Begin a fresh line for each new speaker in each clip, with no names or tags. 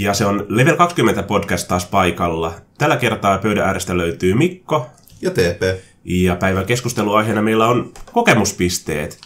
Ja se on Level 20 podcast taas paikalla. Tällä kertaa pöydän äärestä löytyy Mikko.
Ja TP.
Ja päivän keskusteluaiheena meillä on kokemuspisteet.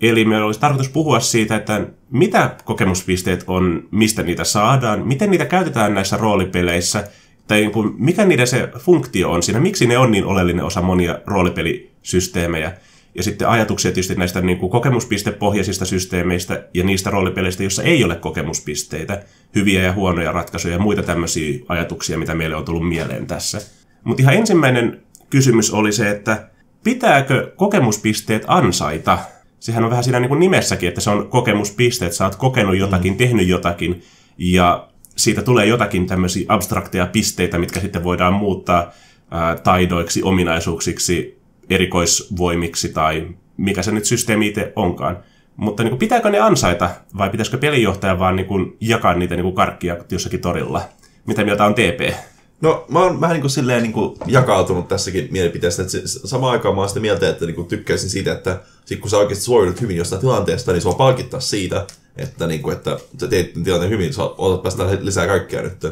Eli meillä olisi tarkoitus puhua siitä, että mitä kokemuspisteet on, mistä niitä saadaan, miten niitä käytetään näissä roolipeleissä, tai niin kuin, mikä niiden se funktio on siinä, miksi ne on niin oleellinen osa monia roolipelisysteemejä. Ja sitten ajatuksia tietysti näistä niin kuin kokemuspistepohjaisista systeemeistä ja niistä roolipeleistä, joissa ei ole kokemuspisteitä, hyviä ja huonoja ratkaisuja ja muita tämmöisiä ajatuksia, mitä meille on tullut mieleen tässä. Mutta ihan ensimmäinen kysymys oli se, että pitääkö kokemuspisteet ansaita? Sehän on vähän siinä niin kuin nimessäkin, että se on kokemuspisteet, sä oot kokenut jotakin, mm. tehnyt jotakin, ja siitä tulee jotakin tämmöisiä abstrakteja pisteitä, mitkä sitten voidaan muuttaa ää, taidoiksi, ominaisuuksiksi, erikoisvoimiksi tai mikä se nyt systeemi itse onkaan. Mutta niin kuin, pitääkö ne ansaita vai pitäisikö pelijohtaja vaan niin kuin, jakaa niitä niin kuin karkkia jossakin torilla? Mitä mieltä on TP?
No mä oon vähän niin kuin silleen niin kuin jakautunut tässäkin mielipiteestä, että samaan aikaan mä oon sitä mieltä, että niin kuin tykkäisin siitä, että sit kun sä oikeasti suoriudut hyvin jostain tilanteesta, niin sua palkittaa siitä, että, niin kuin, että sä teet tilanteen hyvin, sä otat päästä lisää kaikkea nyt.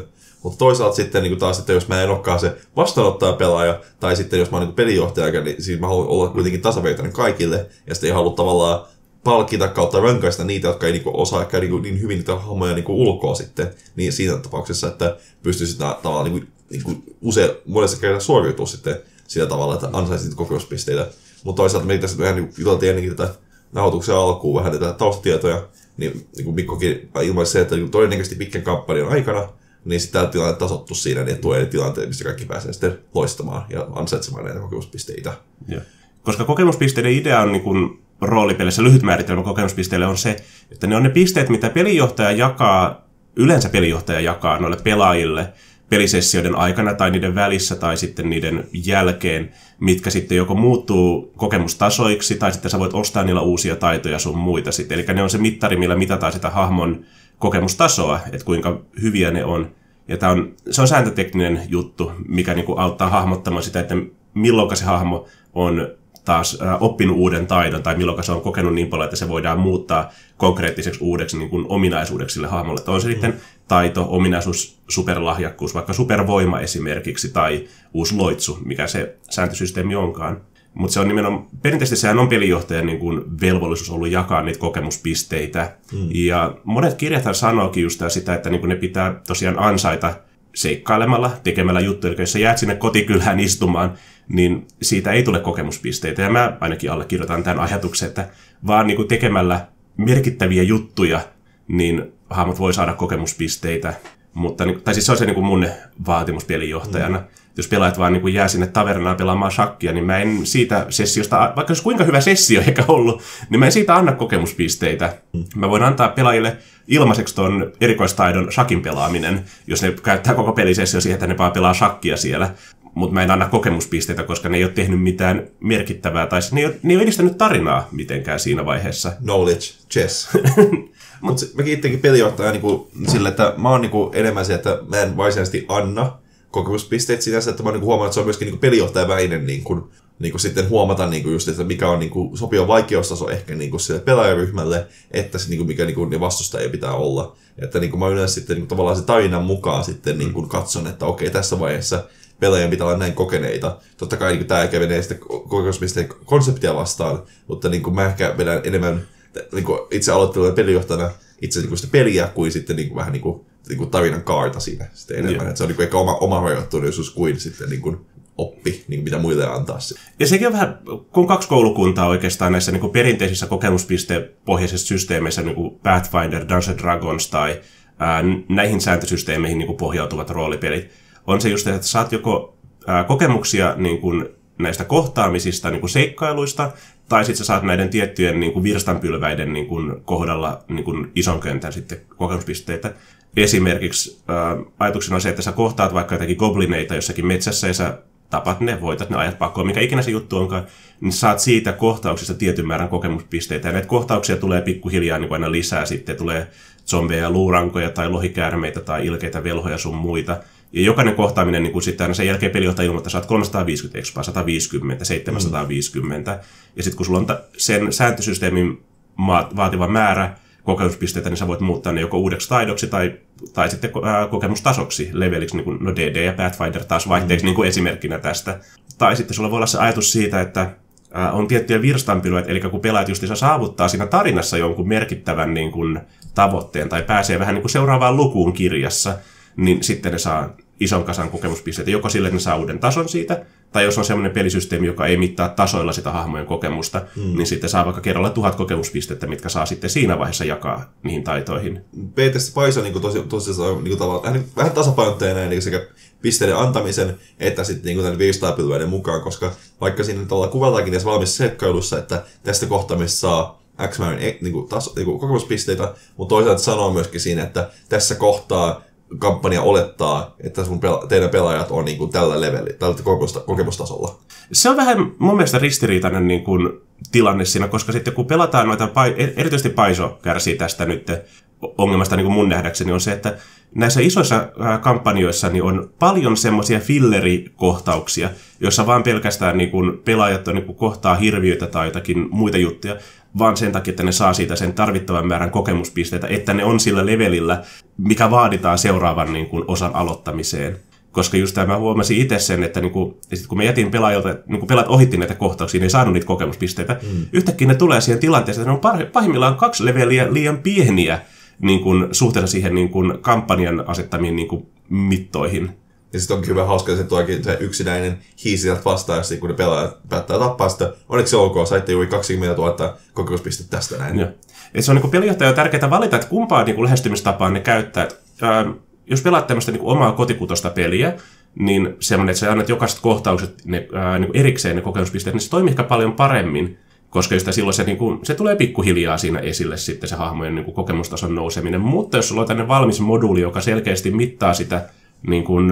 Mutta toisaalta sitten niin taas, että jos mä en olekaan se vastaanottaa pelaaja, tai sitten jos mä oon niin pelijohtaja, niin siis mä haluan olla kuitenkin tasavertainen kaikille, ja sitten ei halua tavallaan palkita kautta rankaista niitä, jotka ei niinku osaa ehkä niinku niin hyvin niitä hahmoja niinku ulkoa sitten, niin siinä tapauksessa, että pystyisit tavallaan niinku, niinku usein, monessa kertaa suoriutua sitten sillä tavalla, että ansaisit kokemuspisteitä. Mutta toisaalta me tässä vähän niinku juteltiin ennenkin tätä nauhoituksen alkuun vähän tätä taustatietoja, niin, niin kuin Mikkokin ilmaisi se, että niin todennäköisesti pitkän kampanjan aikana niin tämä tilanne tasottu siinä, niin että tulee tilanteet, missä kaikki pääsee sitten loistamaan ja ansaitsemaan näitä kokemuspisteitä.
Ja. Koska kokemuspisteiden idea on niin kuin roolipelissä, lyhyt määritelmä kokemuspisteille on se, että ne on ne pisteet, mitä pelijohtaja jakaa, yleensä pelijohtaja jakaa noille pelaajille pelisessioiden aikana tai niiden välissä tai sitten niiden jälkeen, mitkä sitten joko muuttuu kokemustasoiksi tai sitten sä voit ostaa niillä uusia taitoja sun muita sitten. Eli ne on se mittari, millä mitataan sitä hahmon kokemustasoa, että kuinka hyviä ne on. Ja tämä on, se on sääntötekninen juttu, mikä niin kuin auttaa hahmottamaan sitä, että milloin se hahmo on taas oppinut uuden taidon, tai milloin se on kokenut niin paljon, että se voidaan muuttaa konkreettiseksi uudeksi niin kuin ominaisuudeksi sille hahmolle. Että on se sitten taito, ominaisuus, superlahjakkuus, vaikka supervoima esimerkiksi, tai uusi loitsu, mikä se sääntösysteemi onkaan. Mutta se on nimenomaan, perinteisesti sehän on pelijohtajan niin kuin velvollisuus ollut jakaa niitä kokemuspisteitä. Mm. Ja monet kirjathan sanookin just sitä, että niin kuin ne pitää tosiaan ansaita seikkailemalla, tekemällä juttuja. Eli jos sä jäät sinne kotikylään istumaan, niin siitä ei tule kokemuspisteitä. Ja mä ainakin allekirjoitan tämän ajatuksen, että vaan niin kuin tekemällä merkittäviä juttuja, niin hahmot voi saada kokemuspisteitä. Mutta, niin, tai siis se on se niin kuin mun vaatimus pelijohtajana. Mm jos pelaajat vaan niin jää sinne tavernaan pelaamaan shakkia, niin mä en siitä sessiosta, vaikka olisi kuinka hyvä sessio eikä ollut, niin mä en siitä anna kokemuspisteitä. Mä voin antaa pelaajille ilmaiseksi tuon erikoistaidon shakin pelaaminen, jos ne käyttää koko pelisessio siihen, että ne vaan pelaa shakkia siellä. Mutta mä en anna kokemuspisteitä, koska ne ei ole tehnyt mitään merkittävää, tai ne ei ole, ne ei ole edistänyt tarinaa mitenkään siinä vaiheessa.
Knowledge, chess. Mutta mä kiittinkin pelijohtajaa niin sille, että mä oon niin enemmän se, että mä en varsinaisesti anna kokemuspisteet sinänsä, että mä niin huomaan, että se on myöskin niin pelijohtajan väinen niin kuin, niin kuin sitten huomata niin kuin just, että mikä on niin kuin sopiva vaikeustaso ehkä niin kuin sille pelaajaryhmälle, että se, niin kuin mikä niin kuin ne vastustajia pitää olla. Että niin kuin mä yleensä sitten niin kuin tavallaan se tarinan mukaan sitten niin kuin katson, että okei, tässä vaiheessa pelaajien pitää olla näin kokeneita. Totta kai niin tämä ehkä menee sitten kokemuspisteen konseptia vastaan, mutta niin kuin mä ehkä vedän enemmän niin kuin itse aloittelujen pelijohtajana itse niin kuin sitä peliä kuin sitten niin kuin vähän niin kuin niin kuin tarinan kaarta siinä sitten enemmän. Että se on niin kuin ehkä oma, oma rajoittuneisuus kuin sitten niin kuin oppi, niin kuin mitä muille antaa se.
Ja sekin on vähän, kun kaksi koulukuntaa oikeastaan näissä niin kuin perinteisissä kokemuspistepohjaisissa systeemeissä, niin kuin Pathfinder, Dungeons Dragons tai ää, näihin sääntösysteemeihin niin kuin pohjautuvat roolipelit, on se just, että saat joko ää, kokemuksia niin kuin näistä kohtaamisista, niin kuin seikkailuista, tai sitten sä saat näiden tiettyjen niin kuin virstanpylväiden niin kuin kohdalla niin kuin ison kentän sitten kokemuspisteitä. Esimerkiksi äh, ajatuksena on se, että sä kohtaat vaikka jotakin goblineita jossakin metsässä ja sä tapat ne, voitat ne ajat pakoon, mikä ikinä se juttu onkaan, niin saat siitä kohtauksesta tietyn määrän kokemuspisteitä. Ja näitä kohtauksia tulee pikkuhiljaa niin aina lisää sitten. Tulee zombeja, luurankoja tai lohikäärmeitä tai ilkeitä velhoja sun muita. Ja jokainen kohtaaminen niin kuin sitten aina sen jälkeen pelijohtaja ilmoittaa, että saat 350 expaa, 150, 750. Mm. Ja sitten kun sulla on sen sääntösysteemin vaativa määrä kokemuspisteitä, niin sä voit muuttaa ne joko uudeksi taidoksi tai, tai sitten kokemustasoksi, leveliksi, niin kuin, no DD ja Pathfinder taas vaihteeksi mm. niin kuin esimerkkinä tästä. Tai sitten sulla voi olla se ajatus siitä, että on tiettyjä virstanpiluja, eli kun pelaat just saavuttaa siinä tarinassa jonkun merkittävän niin kuin, tavoitteen tai pääsee vähän niin kuin seuraavaan lukuun kirjassa, niin sitten ne saa ison kasan kokemuspisteitä, joko sille, että ne saa uuden tason siitä, tai jos on semmoinen pelisysteemi, joka ei mittaa tasoilla sitä hahmojen kokemusta, mm. niin sitten saa vaikka kerralla tuhat kokemuspistettä, mitkä saa sitten siinä vaiheessa jakaa niihin taitoihin.
PTS Paiso on niin tosi, tosi niin tavallaan, vähän, vähän tasapainotteinen niin sekä pisteiden antamisen että sitten niin tämän viistapilveiden mukaan, koska vaikka siinä tavallaan kuvataankin tässä valmis sekkailussa, että tästä kohtaamista saa X määrän niin kuin, taso, niin kuin kokemuspisteitä, mutta toisaalta sanoo myöskin siinä, että tässä kohtaa kampanja olettaa, että sun pela- teidän pelaajat on niin kuin tällä levelillä, tällä kokemustasolla.
Se on vähän mun mielestä ristiriitainen niin kuin, tilanne siinä, koska sitten kun pelataan noita, erityisesti Paiso kärsii tästä nyt ongelmasta niin kuin mun nähdäkseni, on se, että näissä isoissa kampanjoissa niin on paljon semmoisia fillerikohtauksia, joissa vaan pelkästään niin kuin pelaajat on, niin kuin kohtaa hirviöitä tai jotakin muita juttuja, vaan sen takia, että ne saa siitä sen tarvittavan määrän kokemuspisteitä, että ne on sillä levelillä, mikä vaaditaan seuraavan niin kuin, osan aloittamiseen. Koska just tämä huomasin itse sen, että niinku, sit kun me jätin pelaajilta, niinku pelaat ohitti näitä kohtauksia, niin ei saanut niitä kokemuspisteitä. Mm. Yhtäkkiä ne tulee siihen tilanteeseen, että ne on pahimmillaan kaksi leveliä liian pieniä niin kuin, suhteessa siihen niin kuin, kampanjan asettamiin niin kuin, mittoihin.
Ja sitten onkin hyvä hauska, että se tuokin se yksinäinen hiisi sieltä vastaan, kun ne pelaajat päättää tappaa sitä. Onneksi ok, saitte juuri 20 000 kokemuspistettä tästä näin.
Joo. Et se on niin pelijohtaja tärkeää valita, että kumpaa niin kuin lähestymistapaa ne käyttää. ää, jos pelaat tämmöistä niin omaa kotikutosta peliä, niin semmoinen, että sä annat jokaiset kohtaukset ne, ää, niin erikseen ne kokemuspisteet, niin se toimii ehkä paljon paremmin koska just silloin se, niin kuin, se tulee pikkuhiljaa siinä esille sitten se hahmojen niin kuin, kokemustason nouseminen. Mutta jos sulla on tänne valmis moduuli, joka selkeästi mittaa sitä, niin kuin,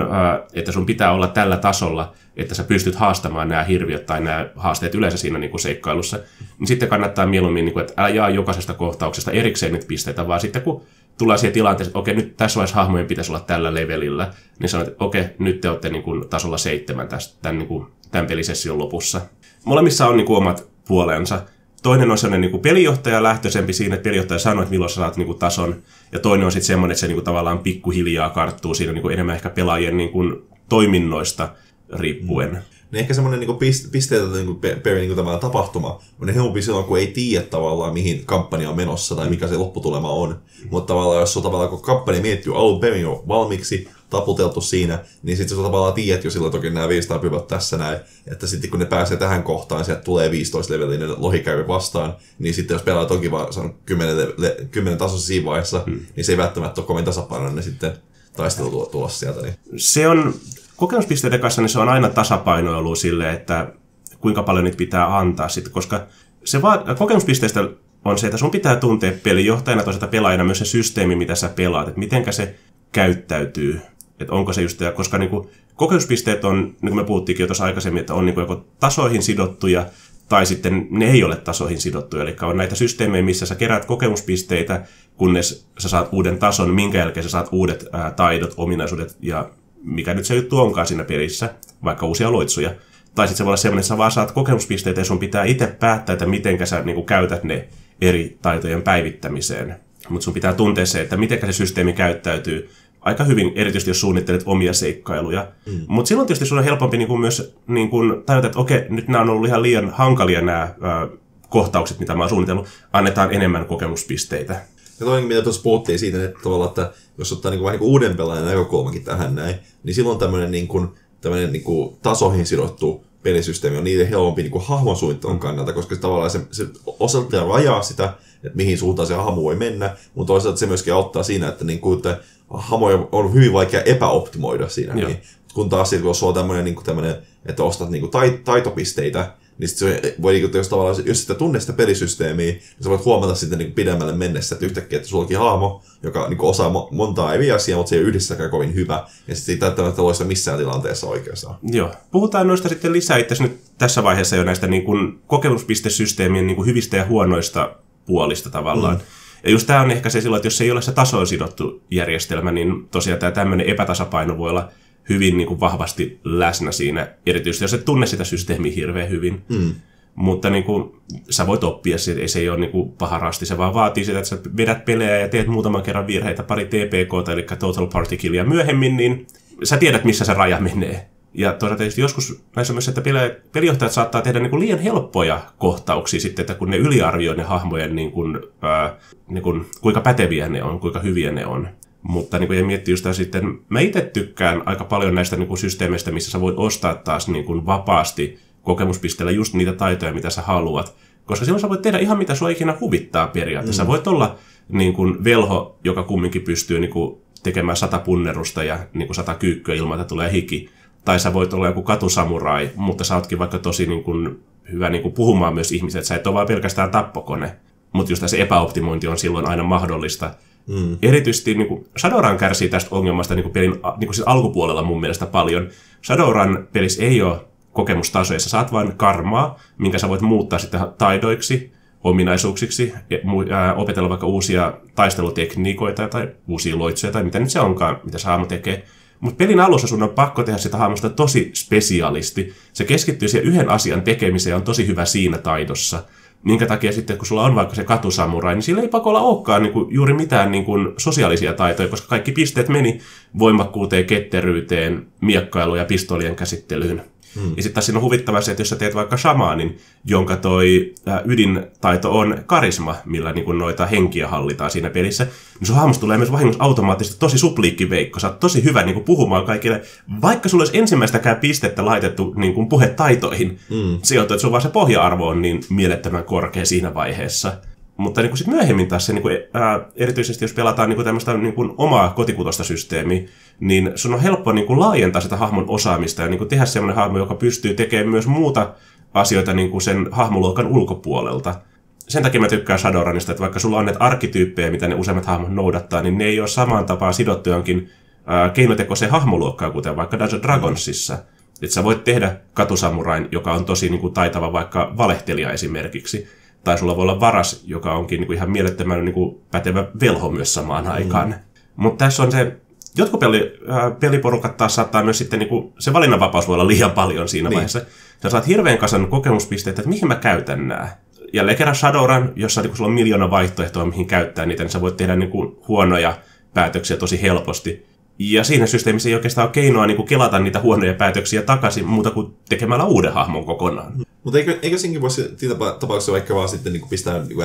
että sun pitää olla tällä tasolla, että sä pystyt haastamaan nämä hirviöt tai nämä haasteet yleensä siinä niin kuin seikkailussa, niin sitten kannattaa mieluummin, niin kuin, että älä jaa jokaisesta kohtauksesta erikseen niitä pisteitä, vaan sitten kun tulee siihen tilanteeseen, että okei, nyt tässä vaiheessa hahmojen pitäisi olla tällä levelillä, niin sanot, että okei, nyt te olette niin kuin, tasolla seitsemän tämän, niin kuin, tämän pelisession lopussa. Molemmissa on niin kuin, omat puolensa. Toinen on sellainen niin kuin pelijohtaja lähtöisempi siinä, että pelijohtaja sanoo, että milloin sä saat niin kuin tason. Ja toinen on sitten semmoinen, että se niin kuin tavallaan pikkuhiljaa karttuu siinä niin kuin enemmän ehkä pelaajien niin kuin toiminnoista riippuen.
Niin ehkä semmoinen niin pisteitä niin per niin kuin tapahtuma on helpompi silloin, kun ei tiedä tavallaan, mihin kampanja on menossa tai mikä se lopputulema on. Mutta tavallaan, jos on tavallaan, kun kampanja miettii alun perin jo valmiiksi, taputeltu siinä, niin sitten sä tavallaan tiedät jo silloin toki nämä 500 pivot tässä näin, että sitten kun ne pääsee tähän kohtaan, sieltä tulee 15 levelinen lohikäyri vastaan, niin sitten jos pelaa toki vaan sanon 10, le, 10 tasossa siinä vaiheessa, hmm. niin se ei välttämättä ole kovin tasapainoinen sitten taistelu tulossa sieltä. Niin.
Se on, kokemuspisteiden kanssa niin se on aina tasapainoilu sille, että kuinka paljon niitä pitää antaa sitten, koska se va- kokemuspisteistä on se, että sun pitää tuntea pelijohtajana toisaalta pelaajana myös se systeemi, mitä sä pelaat, että mitenkä se käyttäytyy että onko se just, koska niin kuin, kokeuspisteet on, niin kuin me puhuttiinkin jo tuossa aikaisemmin, että on niin kuin joko tasoihin sidottuja, tai sitten ne ei ole tasoihin sidottuja. Eli on näitä systeemejä, missä sä keräät kokemuspisteitä, kunnes sä saat uuden tason, minkä jälkeen sä saat uudet ää, taidot, ominaisuudet ja mikä nyt se juttu onkaan siinä pelissä, vaikka uusia loitsuja. Tai sitten se voi olla sellainen, että sä vaan saat kokemuspisteitä ja sun pitää itse päättää, että miten sä niin kuin, käytät ne eri taitojen päivittämiseen. Mutta sun pitää tuntea se, että miten se systeemi käyttäytyy aika hyvin, erityisesti jos suunnittelet omia seikkailuja. Mm. Mutta silloin tietysti sun on helpompi niin kuin myös niin kuin tajuta, että okei, nyt nämä on ollut ihan liian hankalia nämä ää, kohtaukset, mitä mä oon suunnitellut. Annetaan enemmän kokemuspisteitä.
Ja toinen, mitä tuossa puhuttiin siitä, että, tavallaan, että jos ottaa niin kuin, vähän niin kuin uuden pelaajan näkökulmakin tähän näin, niin silloin tämmöinen, niin kuin, tämmöinen niin kuin tasoihin sidottu pelisysteemi on niiden helpompi niin kuin hahmon suunnittelun kannalta, koska se tavallaan se, se osaltaan rajaa sitä, että mihin suuntaan se hahmo voi mennä, mutta toisaalta se myöskin auttaa siinä, että, niin kuin, että hamoja on hyvin vaikea epäoptimoida siinä. Niin. Kun taas sitten, jos on tämmöinen, niin tämmöinen että ostat niin kuin tai, taitopisteitä, niin sit se voi, niin kuin, jos, tavallaan, jos sitä tunne sitä pelisysteemiä, niin sä voit huomata sitten niin pidemmälle mennessä, että yhtäkkiä, että sulla onkin haamo, joka niin kuin, osaa montaa eri asiaa, mutta se ei ole yhdessäkään kovin hyvä, ja sitten ei välttämättä loista missään tilanteessa oikeastaan.
Joo. Puhutaan noista sitten lisää itse nyt tässä vaiheessa jo näistä niin kuin, kokemuspistesysteemien niin kuin, hyvistä ja huonoista puolista tavallaan. Mm. Ja just tämä on ehkä se silloin, että jos ei ole se tasoon sidottu järjestelmä, niin tosiaan tämä tämmöinen epätasapaino voi olla hyvin niin kuin vahvasti läsnä siinä, erityisesti jos et tunne sitä systeemiä hirveän hyvin. Mm. mutta niin kuin, sä voit oppia siitä, ei se ei ole niin kuin paha rasti, se vaan vaatii sitä, että sä vedät pelejä ja teet muutaman kerran virheitä, pari TPK, eli Total Party Killia myöhemmin, niin sä tiedät, missä se raja menee. Ja toisaalta tietysti joskus näissä on myös, että pelijohtajat saattaa tehdä niin kuin liian helppoja kohtauksia sitten, että kun ne yliarvioi ne hahmojen, niin kuin, ää, niin kuin, kuinka päteviä ne on, kuinka hyviä ne on. Mutta niin kuin, miettii just sitten, mä itse tykkään aika paljon näistä niin kuin, systeemeistä, missä sä voit ostaa taas niin kuin, vapaasti kokemuspisteellä just niitä taitoja, mitä sä haluat. Koska silloin sä voit tehdä ihan mitä sua ikinä huvittaa periaatteessa. Mm. Sä voit olla niin kuin, velho, joka kumminkin pystyy niin kuin, tekemään sata punnerusta ja niin kuin, sata kyykkyä ilman, että tulee hiki tai sä voit olla joku katusamurai, mutta sä ootkin vaikka tosi niin kuin, hyvä niin kuin puhumaan myös ihmiset, sä et ole vaan pelkästään tappokone. Mutta just se epäoptimointi on silloin aina mahdollista. Mm. Erityisesti niin kuin Shadowrun kärsii tästä ongelmasta niin kuin pelin niin kuin siis alkupuolella mun mielestä paljon. Shadowrun pelissä ei ole kokemustasoja, sä saat vain karmaa, minkä sä voit muuttaa sitten taidoiksi, ominaisuuksiksi, ja opetella vaikka uusia taistelutekniikoita tai uusia loitsuja tai mitä nyt se onkaan, mitä se tekee. Mutta pelin alussa sun on pakko tehdä sitä hahmosta tosi spesialisti. Se keskittyy siihen yhden asian tekemiseen ja on tosi hyvä siinä taidossa. Minkä takia sitten, kun sulla on vaikka se katusamurai, niin sillä ei pakolla olekaan niin kuin, juuri mitään niin kuin, sosiaalisia taitoja, koska kaikki pisteet meni voimakkuuteen, ketteryyteen, miekkailuun ja pistolien käsittelyyn. Hmm. Ja sitten taas siinä on huvittavaa se, että jos sä teet vaikka shamaanin, jonka toi ydintaito on karisma, millä niin noita henkiä hallitaan siinä pelissä, niin sun hahmosta tulee myös vahingossa automaattisesti tosi supliikkiveikko. Sä oot tosi hyvä niin kuin puhumaan kaikille. Vaikka sulla olisi ensimmäistäkään pistettä laitettu niin kuin puhetaitoihin, hmm. sijoittu, että sun vaan se pohja-arvo on niin mielettömän korkea siinä vaiheessa. Mutta niin kuin sit myöhemmin taas se, niin kuin, ää, erityisesti jos pelataan niin kuin tämmöistä niin kuin omaa kotikutosta systeemiä, niin sun on helppo niin kuin laajentaa sitä hahmon osaamista ja niin kuin tehdä semmoinen hahmo, joka pystyy tekemään myös muuta asioita niin kuin sen hahmoluokan ulkopuolelta. Sen takia mä tykkään Shadowrunista, että vaikka sulla on näitä arkkityyppejä, mitä ne useimmat hahmot noudattaa, niin ne ei ole samaan tapaan sidottu jonkin keinotekoiseen hahmoluokkaan, kuten vaikka Dungeon Dragonsissa. Että sä voit tehdä katusamurain, joka on tosi niin kuin, taitava vaikka valehtelija esimerkiksi. Tai sulla voi olla varas, joka onkin niin kuin, ihan mielettömän niin kuin, pätevä velho myös samaan mm. aikaan. Mutta tässä on se jotkut peli, äh, peliporukat taas saattaa myös sitten, niin kuin, se valinnanvapaus voi olla liian paljon siinä niin. vaiheessa. Sä saat hirveän kasan kokemuspisteitä, että mihin mä käytän nämä. Jälleen kerran Shadowrun, jossa niin sulla on miljoona vaihtoehtoa, mihin käyttää niitä, niin sä voit tehdä niin kuin, huonoja päätöksiä tosi helposti. Ja siinä systeemissä ei oikeastaan ole keinoa niin kuin kelata niitä huonoja päätöksiä takaisin muuta kuin tekemällä uuden hahmon kokonaan.
Mutta eikö, eikö siinkin voisi tapauksessa vaikka vaan sitten niin pistää niin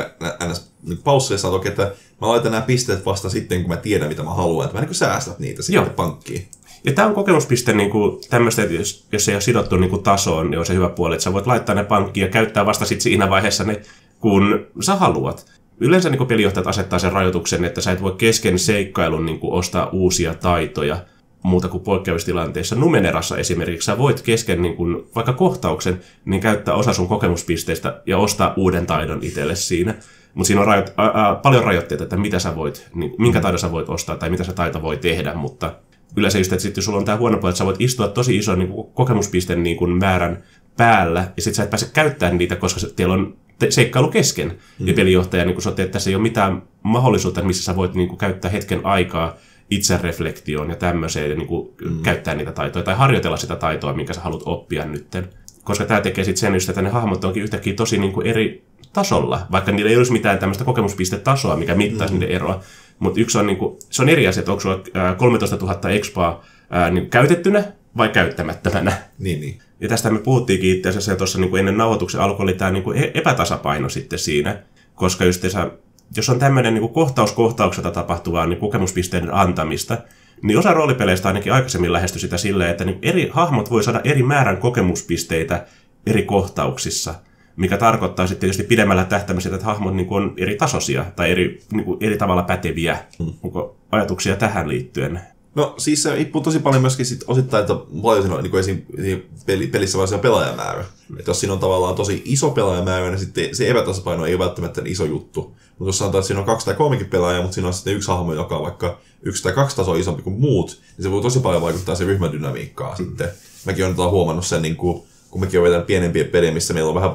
ns. Niin paussille sanoa, että mä laitan nämä pisteet vasta sitten, kun mä tiedän, mitä mä haluan. Että mä niin säästät niitä sitten Joo. pankkiin.
Ja tämä on kokemuspiste niin kuin tämmöistä, että jos, jos ei ole sidottu niin kuin tasoon, niin on se hyvä puoli, että sä voit laittaa ne pankkiin ja käyttää vasta sitten siinä vaiheessa ne, kun sä haluat. Yleensä niin kuin pelijohtajat asettaa sen rajoituksen, että sä et voi kesken seikkailun niin kuin ostaa uusia taitoja – muuta kuin poikkeustilanteissa. Numenerassa esimerkiksi sä voit kesken niin kun, vaikka kohtauksen niin käyttää osa sun kokemuspisteistä ja ostaa uuden taidon itselle siinä. Mutta siinä on rajo- ä, ä, paljon rajoitteita, että mitä sä voit, niin, minkä taidon sä voit ostaa tai mitä se taito voi tehdä, mutta yleensä just, että sitten sulla on tämä huono puoli, että sä voit istua tosi ison niin kokemuspisteen niin kun määrän päällä, ja sitten sä et pääse käyttämään niitä, koska teillä on te- seikkailu kesken. Mm. Ja pelijohtaja niin sanoo, että tässä ei ole mitään mahdollisuutta, missä sä voit niin kuin, käyttää hetken aikaa itsereflektioon ja tämmöiseen ja niin kuin mm. käyttää niitä taitoja tai harjoitella sitä taitoa, minkä sä haluat oppia nytten. Koska tämä tekee sitten sen just, että ne hahmot onkin yhtäkkiä tosi niin kuin eri tasolla, vaikka niillä ei olisi mitään tämmöistä kokemuspistetasoa, mikä mittaisi mm. niiden eroa. Mutta yksi on, niin kuin, se on eri asia, että onko sulla 13 000 expaa ää, niin käytettynä vai käyttämättömänä.
Niin, niin.
Ja tästä me puhuttiinkin itse asiassa tuossa niin ennen nauhoituksen alkua oli tämä niin kuin e-, epätasapaino sitten siinä, koska just jos on tämmöinen niin kohtaus kohtaukselta tapahtuvaa niin kokemuspisteiden antamista, niin osa roolipeleistä ainakin aikaisemmin lähestyi sitä silleen, että niin eri hahmot voi saada eri määrän kokemuspisteitä eri kohtauksissa, mikä tarkoittaa sitten tietysti pidemmällä tähtäimessä, että hahmot niin on eri tasoisia tai eri, niin kuin eri tavalla päteviä. Hmm. Onko ajatuksia tähän liittyen?
No siis se riippuu tosi paljon myöskin sit osittain, että paljon siinä on niin esim, peli, pelissä vaan pelaajamäärä. Mm. Että jos siinä on tavallaan tosi iso pelaajamäärä, niin sitten se epätasapaino ei ole välttämättä iso juttu. Mutta jos sanotaan, että siinä on kaksi tai kolmekin pelaajaa, mutta siinä on sitten yksi hahmo, joka on vaikka yksi tai kaksi tasoa isompi kuin muut, niin se voi tosi paljon vaikuttaa se ryhmädynamiikkaan mm. sitten. Mäkin olen huomannut sen, niin kuin, kun mekin on pienempiä pelejä, missä meillä on vähän,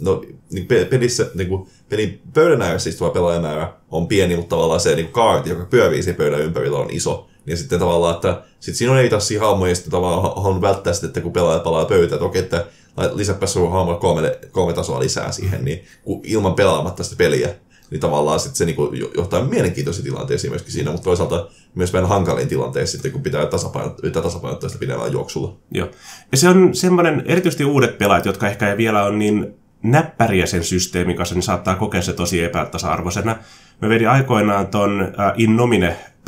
no niin pelissä, niin kuin, pelin pöydän ääressä istuva pelaajamäärä on pieni, mutta tavallaan se niin kaarti, joka pyörii siinä pöydän ympärillä, on iso. Ja sitten tavallaan, että sit siinä on ei taas hahmoja, ja sitten tavallaan haluan välttää sitä, että kun pelaaja palaa pöytään, että okei, että lisäpä sun hahmolle kolme, kolme tasoa lisää siihen, niin ilman pelaamatta sitä peliä, niin tavallaan sit se niinku johtaa mielenkiintoisiin tilanteisiin myöskin siinä, mutta toisaalta myös vähän hankaliin tilanteisiin sitten, kun pitää tasapainottaa, tasapainottaa sitä pidemmällä juoksulla.
Joo. Ja se on semmoinen, erityisesti uudet pelaajat, jotka ehkä ei vielä on niin näppäriä sen systeemin kanssa, niin saattaa kokea se tosi epätasa-arvoisena. Mä vedin aikoinaan ton äh,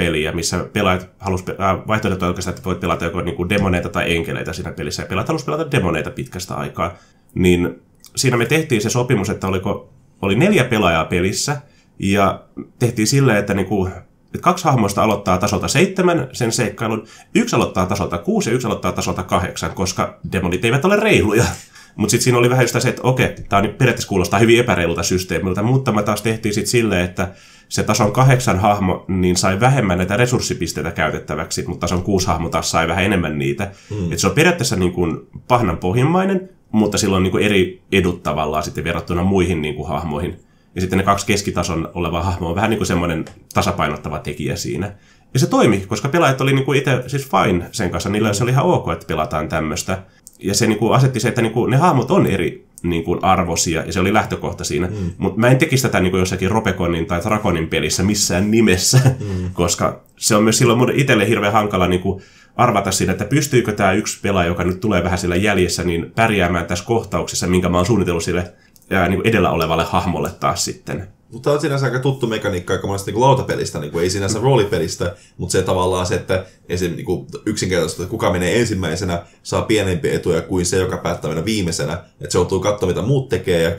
Innomine-peliä, missä pelaajat halus äh, vaihtoehdot oikeastaan, että voit pelata joko niinku demoneita tai enkeleitä siinä pelissä, ja pelaajat halus pelata demoneita pitkästä aikaa. Niin siinä me tehtiin se sopimus, että oliko, oli neljä pelaajaa pelissä, ja tehtiin silleen, että niinku, että kaksi hahmoista aloittaa tasolta seitsemän sen seikkailun, yksi aloittaa tasolta kuusi ja yksi aloittaa tasolta kahdeksan, koska demonit eivät ole reiluja. Mutta sitten siinä oli vähän just se, että okei, tämä periaatteessa kuulostaa hyvin epäreilulta systeemiltä, mutta me taas tehtiin sitten silleen, että se tason kahdeksan hahmo niin sai vähemmän näitä resurssipisteitä käytettäväksi, mutta tason kuusi hahmo taas sai vähän enemmän niitä. Mm. Et se on periaatteessa niin kuin pahnan pohjimmainen, mutta sillä on niin kuin eri edut tavallaan sitten verrattuna muihin niin kuin hahmoihin. Ja sitten ne kaksi keskitason oleva hahmo on vähän niin kuin semmoinen tasapainottava tekijä siinä. Ja se toimi, koska pelaajat oli niin kuin itse siis fine sen kanssa. Niillä se oli ihan ok, että pelataan tämmöistä ja se niin kuin asetti se, että niin kuin, ne hahmot on eri niin kuin arvosia, ja se oli lähtökohta siinä. Mm. Mutta mä en tekisi tätä niin kuin jossakin Robeconin tai Dragonin pelissä missään nimessä, mm. koska se on myös silloin mun itselle hirveän hankala niin kuin arvata siinä, että pystyykö tämä yksi pelaaja, joka nyt tulee vähän sillä jäljessä, niin pärjäämään tässä kohtauksessa, minkä mä oon suunnitellut sille ää, niin kuin edellä olevalle hahmolle taas sitten.
Mutta tämä on sinänsä aika tuttu mekaniikka aika monesta niin lautapelistä, niin kuin ei sinänsä roolipelistä, mutta se tavallaan se, että esim, niin kuin yksinkertaisesti, että kuka menee ensimmäisenä, saa pienempiä etuja kuin se, joka päättää mennä viimeisenä. Että se joutuu katsomaan, mitä muut tekee, ja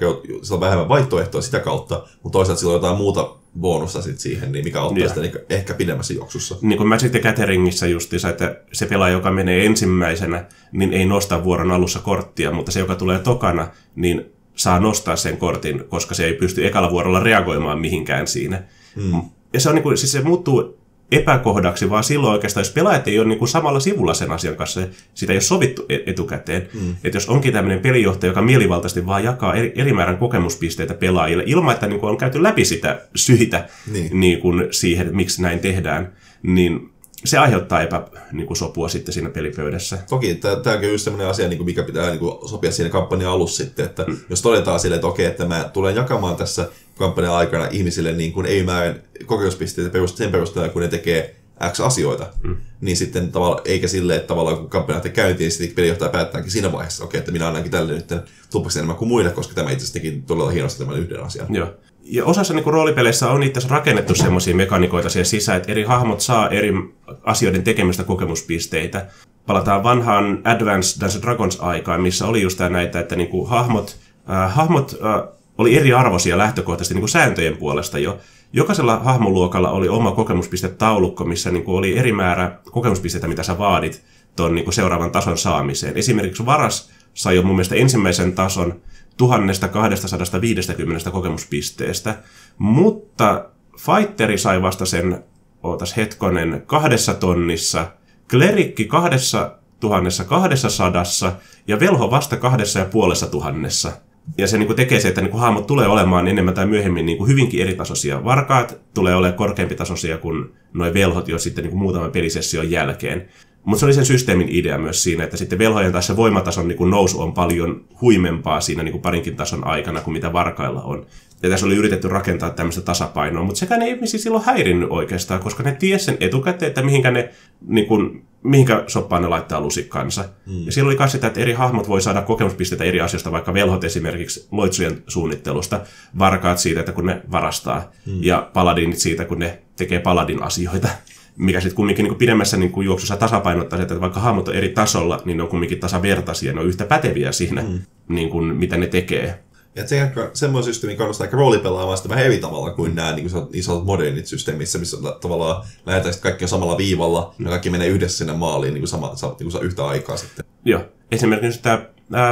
se on vähemmän vaihtoehtoa sitä kautta, mutta toisaalta sillä on jotain muuta bonusta sit siihen, niin mikä auttaa sitä niin ehkä pidemmässä juoksussa.
Niin kuin mä sitten Cateringissa justiinsa, että se pelaaja, joka menee ensimmäisenä, niin ei nosta vuoron alussa korttia, mutta se, joka tulee tokana, niin saa nostaa sen kortin, koska se ei pysty ekalla vuorolla reagoimaan mihinkään siinä. Hmm. Ja se, on niin kuin, siis se muuttuu epäkohdaksi, vaan silloin oikeastaan, jos pelaajat ei ole niin kuin samalla sivulla sen asian kanssa, sitä ei ole sovittu e- etukäteen. Mm. Että jos onkin tämmöinen pelijohtaja, joka mielivaltaisesti vaan jakaa eri, eri määrän kokemuspisteitä pelaajille, ilman että niin kuin on käyty läpi sitä syitä niin. Niin kuin siihen, miksi näin tehdään, niin se aiheuttaa epäsopua niin sitten siinä pelipöydässä.
Toki tämä on just sellainen asia, niin mikä pitää niin kuin, sopia siinä kampanjan alussa sitten, että mm. jos todetaan sille, että okei, että mä tulen jakamaan tässä kampanjan aikana ihmisille niin kuin ei mä kokemuspisteitä sen perusteella, kun ne tekee X asioita, mm. niin sitten tavallaan, eikä sille, että tavallaan kun kampanja käyntiin, niin sitten pelijohtaja päättääkin siinä vaiheessa, okei, että minä annankin tälle nyt tupaksi enemmän kuin muille, koska tämä itse asiassa teki todella hienosti tämän yhden asian.
Joo ja osassa niin roolipeleissä on itse rakennettu semmoisia mekanikoita siihen sisään, että eri hahmot saa eri asioiden tekemistä kokemuspisteitä. Palataan vanhaan Advanced Dungeons Dragons aikaan, missä oli just näitä, että niin kuin hahmot, äh, hahmot äh, oli eri arvoisia lähtökohtaisesti niin kuin sääntöjen puolesta jo. Jokaisella hahmoluokalla oli oma kokemuspistetaulukko, missä niin kuin oli eri määrä kokemuspisteitä, mitä sä vaadit tuon niin seuraavan tason saamiseen. Esimerkiksi Varas sai jo mun mielestä ensimmäisen tason 1250 kokemuspisteestä, mutta Fighteri sai vasta sen, ootas hetkonen, kahdessa tonnissa, Klerikki kahdessa tuhannessa kahdessa ja Velho vasta kahdessa ja puolessa tuhannessa. Ja se niin tekee se, että niin hahmot tulee olemaan enemmän tai myöhemmin niin hyvinkin eritasoisia. Varkaat tulee olemaan korkeampi tasoisia kuin nuo velhot jo sitten niin muutaman pelisession jälkeen. Mutta se oli sen systeemin idea myös siinä, että sitten velhojen taas se voimatason niin nousu on paljon huimempaa siinä niin kuin parinkin tason aikana kuin mitä varkailla on. Ja tässä oli yritetty rakentaa tämmöistä tasapainoa, mutta sekään ei ihmisiä silloin häirinnyt oikeastaan, koska ne tiesi sen etukäteen, että mihinkä ne, niin kuin, mihinkä soppaan ne laittaa lusikkansa. Mm. Ja silloin oli myös sitä, että eri hahmot voi saada kokemuspisteitä eri asioista, vaikka velhot esimerkiksi loitsujen suunnittelusta, varkaat siitä, että kun ne varastaa, mm. ja paladinit siitä, kun ne tekee paladin asioita mikä sitten kumminkin niin pidemmässä niin kuin juoksussa tasapainottaa se, että vaikka hahmot on eri tasolla, niin ne on kumminkin tasavertaisia, ne on yhtä päteviä siinä, mm. niin kuin, mitä ne tekee.
Ja se, semmoinen systeemi kannustaa ehkä roolipelaamaan sitä vähän eri tavalla kuin nämä niin, kuin, niin sanotut modernit systeemissä, missä tavallaan lähdetään sitten kaikki on samalla viivalla ja kaikki menee yhdessä sinne maaliin niin kuin sama, niin kuin yhtä aikaa sitten.
Joo. Esimerkiksi tämä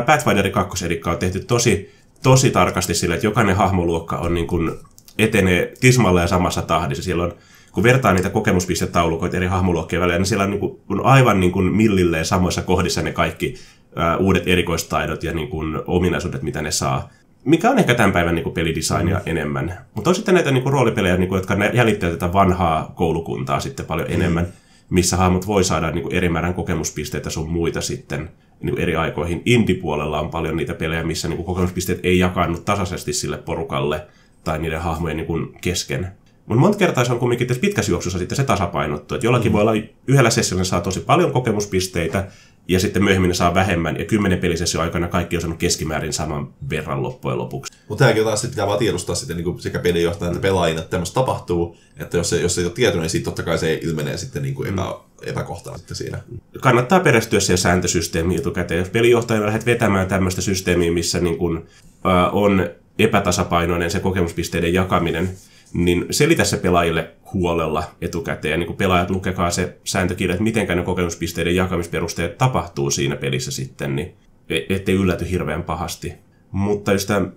Pathfinder 2 on tehty tosi, tosi tarkasti sillä, että jokainen hahmoluokka on niin kuin, etenee tismalla ja samassa tahdissa. Siellä on kun vertaa niitä kokemuspistetaulukoita eri hahmoluokkien välillä, niin siellä on, niin kuin, on aivan niin kuin millilleen samoissa kohdissa ne kaikki ää, uudet erikoistaidot ja niin kuin, ominaisuudet, mitä ne saa. Mikä on ehkä tämän päivän niin kuin pelidesignia mm. enemmän. Mutta on sitten näitä niin kuin, roolipelejä, niin kuin, jotka jäljittävät tätä vanhaa koulukuntaa sitten paljon mm. enemmän, missä hahmot voi saada niin kuin, eri määrän kokemuspisteitä sun muita sitten niin kuin eri aikoihin. Indie-puolella on paljon niitä pelejä, missä niin kuin kokemuspisteet ei jakannu tasaisesti sille porukalle tai niiden hahmojen niin kuin kesken. Mutta monta kertaa se on kumminkin tässä pitkässä juoksussa sitten se tasapainottu. Että jollakin mm. voi olla yhdellä sessiolla saa tosi paljon kokemuspisteitä, ja sitten myöhemmin ne saa vähemmän, ja kymmenen pelisessio aikana kaikki on saanut keskimäärin saman verran loppujen lopuksi.
Mutta tämäkin taas pitää vaan tiedostaa sitten niin sekä pelijohtajan että pelaajina, että tämmöistä tapahtuu, että jos, se, jos se ei ole tietty, niin sitten totta kai se ilmenee sitten niin kuin epä, epäkohtana sitten siinä.
Kannattaa perehtyä siihen sääntösysteemiin etukäteen. Jos pelijohtajana lähdet vetämään tämmöistä systeemiä, missä niin kuin, äh, on epätasapainoinen se kokemuspisteiden jakaminen, niin selitä se pelaajille huolella etukäteen. Niin kuin pelaajat lukekaa se sääntökirja, että miten ne kokemuspisteiden jakamisperusteet tapahtuu siinä pelissä sitten, niin e- ettei ylläty hirveän pahasti. Mutta just tämä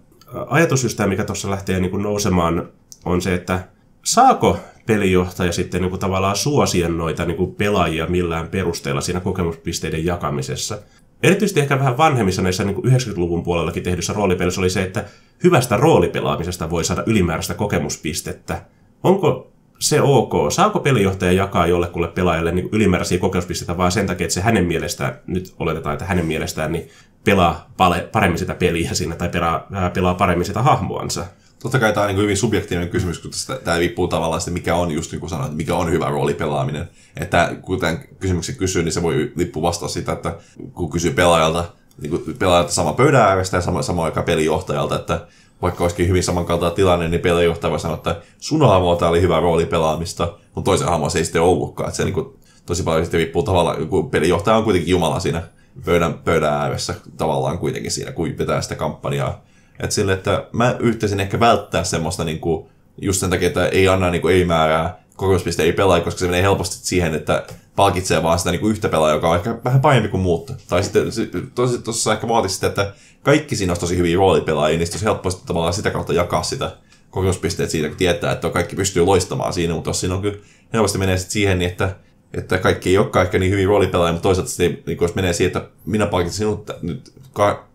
ajatus just tämä, mikä tuossa lähtee niin kuin nousemaan, on se, että saako pelijohtaja sitten niin kuin tavallaan suosia noita niin kuin pelaajia millään perusteella siinä kokemuspisteiden jakamisessa. Erityisesti ehkä vähän vanhemmissa näissä niin 90-luvun puolellakin tehdyssä roolipelissä oli se, että hyvästä roolipelaamisesta voi saada ylimääräistä kokemuspistettä. Onko se ok? Saako pelijohtaja jakaa jollekulle pelaajalle niin ylimääräisiä kokemuspisteitä vaan sen takia, että se hänen mielestään, nyt oletetaan, että hänen mielestään, niin pelaa paremmin sitä peliä siinä tai pelaa, pelaa paremmin sitä hahmoansa?
Totta kai tämä on niin hyvin subjektiivinen kysymys, kun tämä riippuu tavallaan siitä, mikä on just niin kuin sanoin, mikä on hyvä roolipelaaminen. Että kuten kysymyksen kysyy, niin se voi riippua vastaa siitä, että kun kysyy pelaajalta, niin kuin pelaajalta sama pöydän äärestä ja sama, sama aika pelijohtajalta, että vaikka olisikin hyvin samankaltainen tilanne, niin pelijohtaja voi sanoa, että sun hahmo oli hyvä roolipelaamista, mutta toisen hahmo se ei sitten ollutkaan. Että se niin kuin, tosi paljon sitten riippuu tavallaan, kun pelijohtaja on kuitenkin Jumala siinä pöydän, pöydän ääressä tavallaan kuitenkin siinä, kun pitää sitä kampanjaa että sille, että mä yhteisin ehkä välttää semmoista niinku, just sen takia, että ei anna niinku ei määrää kokemuspiste ei pelaa, koska se menee helposti siihen, että palkitsee vaan sitä niinku yhtä pelaajaa, joka on ehkä vähän parempi kuin muut. Tai sitten tuossa ehkä vaatisi sitä, että kaikki siinä olisi tosi hyviä roolipelaajia, niin olisi helposti tavallaan sitä kautta jakaa sitä kokemuspisteet siitä, kun tietää, että kaikki pystyy loistamaan siinä, mutta siinä on kyllä helposti menee sitten siihen, niin että että kaikki ei olekaan ehkä niin hyvin roolipelaajia, mutta toisaalta sitten, niin jos menee siihen, että minä palkitsin sinut nyt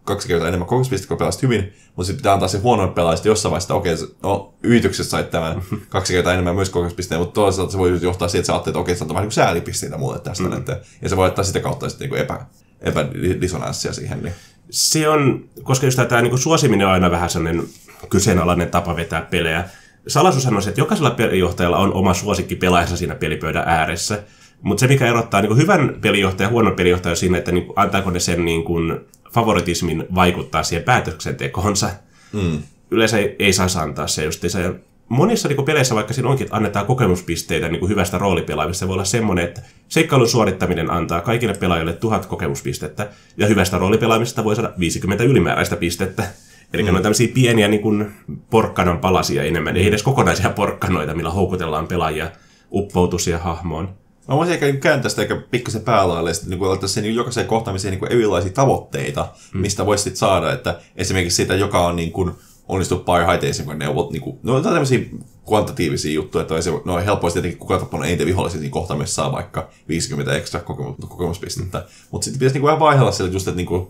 kaksi kertaa enemmän kokemuspistettä, kun pelasit hyvin, mutta sitten pitää antaa se huono pelaaja jossain vaiheessa, okei, okay, no, yrityksessä sait tämän kaksi kertaa enemmän myös kokemuspisteen, mutta toisaalta se voi johtaa siihen, että sä ajattelet, että okei, okay, on vähän niin säälipisteitä mulle tästä, mm. että, ja se voi ottaa sitä kautta sitten niin epä, epädisonanssia siihen. Niin.
Se on, koska just tämä niin suosiminen on aina vähän sellainen kyseenalainen tapa vetää pelejä. Salaisuushan on se, että jokaisella pelijohtajalla on oma suosikki pelaajansa siinä pelipöydän ääressä. Mutta se, mikä erottaa niin hyvän pelijohtajan ja huonon pelijohtajan on siinä, että niin kuin, antaako ne sen niin kuin, favoritismin vaikuttaa siihen päätöksentekoonsa. Mm. Yleensä ei, ei saisi antaa se just se. Monissa niin peleissä, vaikka siinä onkin, että annetaan kokemuspisteitä niin kuin hyvästä roolipelaamista, se voi olla semmoinen, että seikkailun suorittaminen antaa kaikille pelaajille tuhat kokemuspistettä, ja hyvästä roolipelaamisesta voi saada 50 ylimääräistä pistettä. Eli mm. ne on tämmöisiä pieniä niin kuin porkkanan palasia enemmän, ei edes kokonaisia porkkanoita, millä houkutellaan pelaajia uppoutusia hahmoon.
Mä voisin ehkä niin kääntää sitä ehkä pikkasen päälaille, että niin laittaa sen jokaiseen kohtaamiseen niin erilaisia tavoitteita, mm. mistä voisi sitten saada, että esimerkiksi sitä, joka on niin kuin, onnistunut parhaiten esimerkiksi neuvot, niin kuin, no on tämmöisiä kvantitatiivisia juttuja, että se, no helposti tietenkin kuka tappanut eniten vihollisia siinä kohtaamisessa saa vaikka 50 ekstra kokemus, kokemuspistettä, mm. mutta sitten pitäisi niin kuin vähän vaihella sille just, että niin kuin,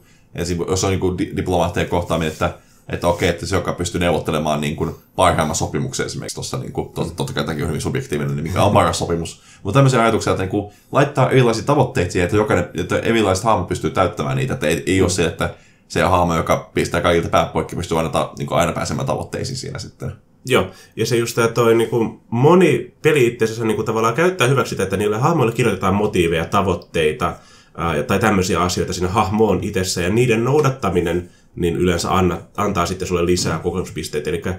jos on niin kuin diplomaatteja kohtaaminen, että että okei, että se, joka pystyy neuvottelemaan niin kuin parhaimman sopimuksen esimerkiksi tuossa, niin kuin, totta, totta kai tämäkin on hyvin subjektiivinen, niin mikä on paras sopimus. Mutta tämmöisiä ajatuksia, että niin kuin, laittaa erilaisia tavoitteita siihen, että jokainen, että erilaiset hahmot pystyy täyttämään niitä, että ei, ei ole se, että se hahmo, joka pistää kaikilta päät poikki, pystyy aina, ta, niin aina pääsemään tavoitteisiin siinä sitten.
Joo, ja se just tämä toi niin kuin moni peli itse asiassa niin kuin tavallaan käyttää hyväksi sitä, että niille hahmoille kirjoitetaan motiiveja, tavoitteita ää, tai tämmöisiä asioita siinä hahmoon itsessä, ja niiden noudattaminen niin yleensä anna, antaa sitten sulle lisää kokemuspisteitä. Eli ää,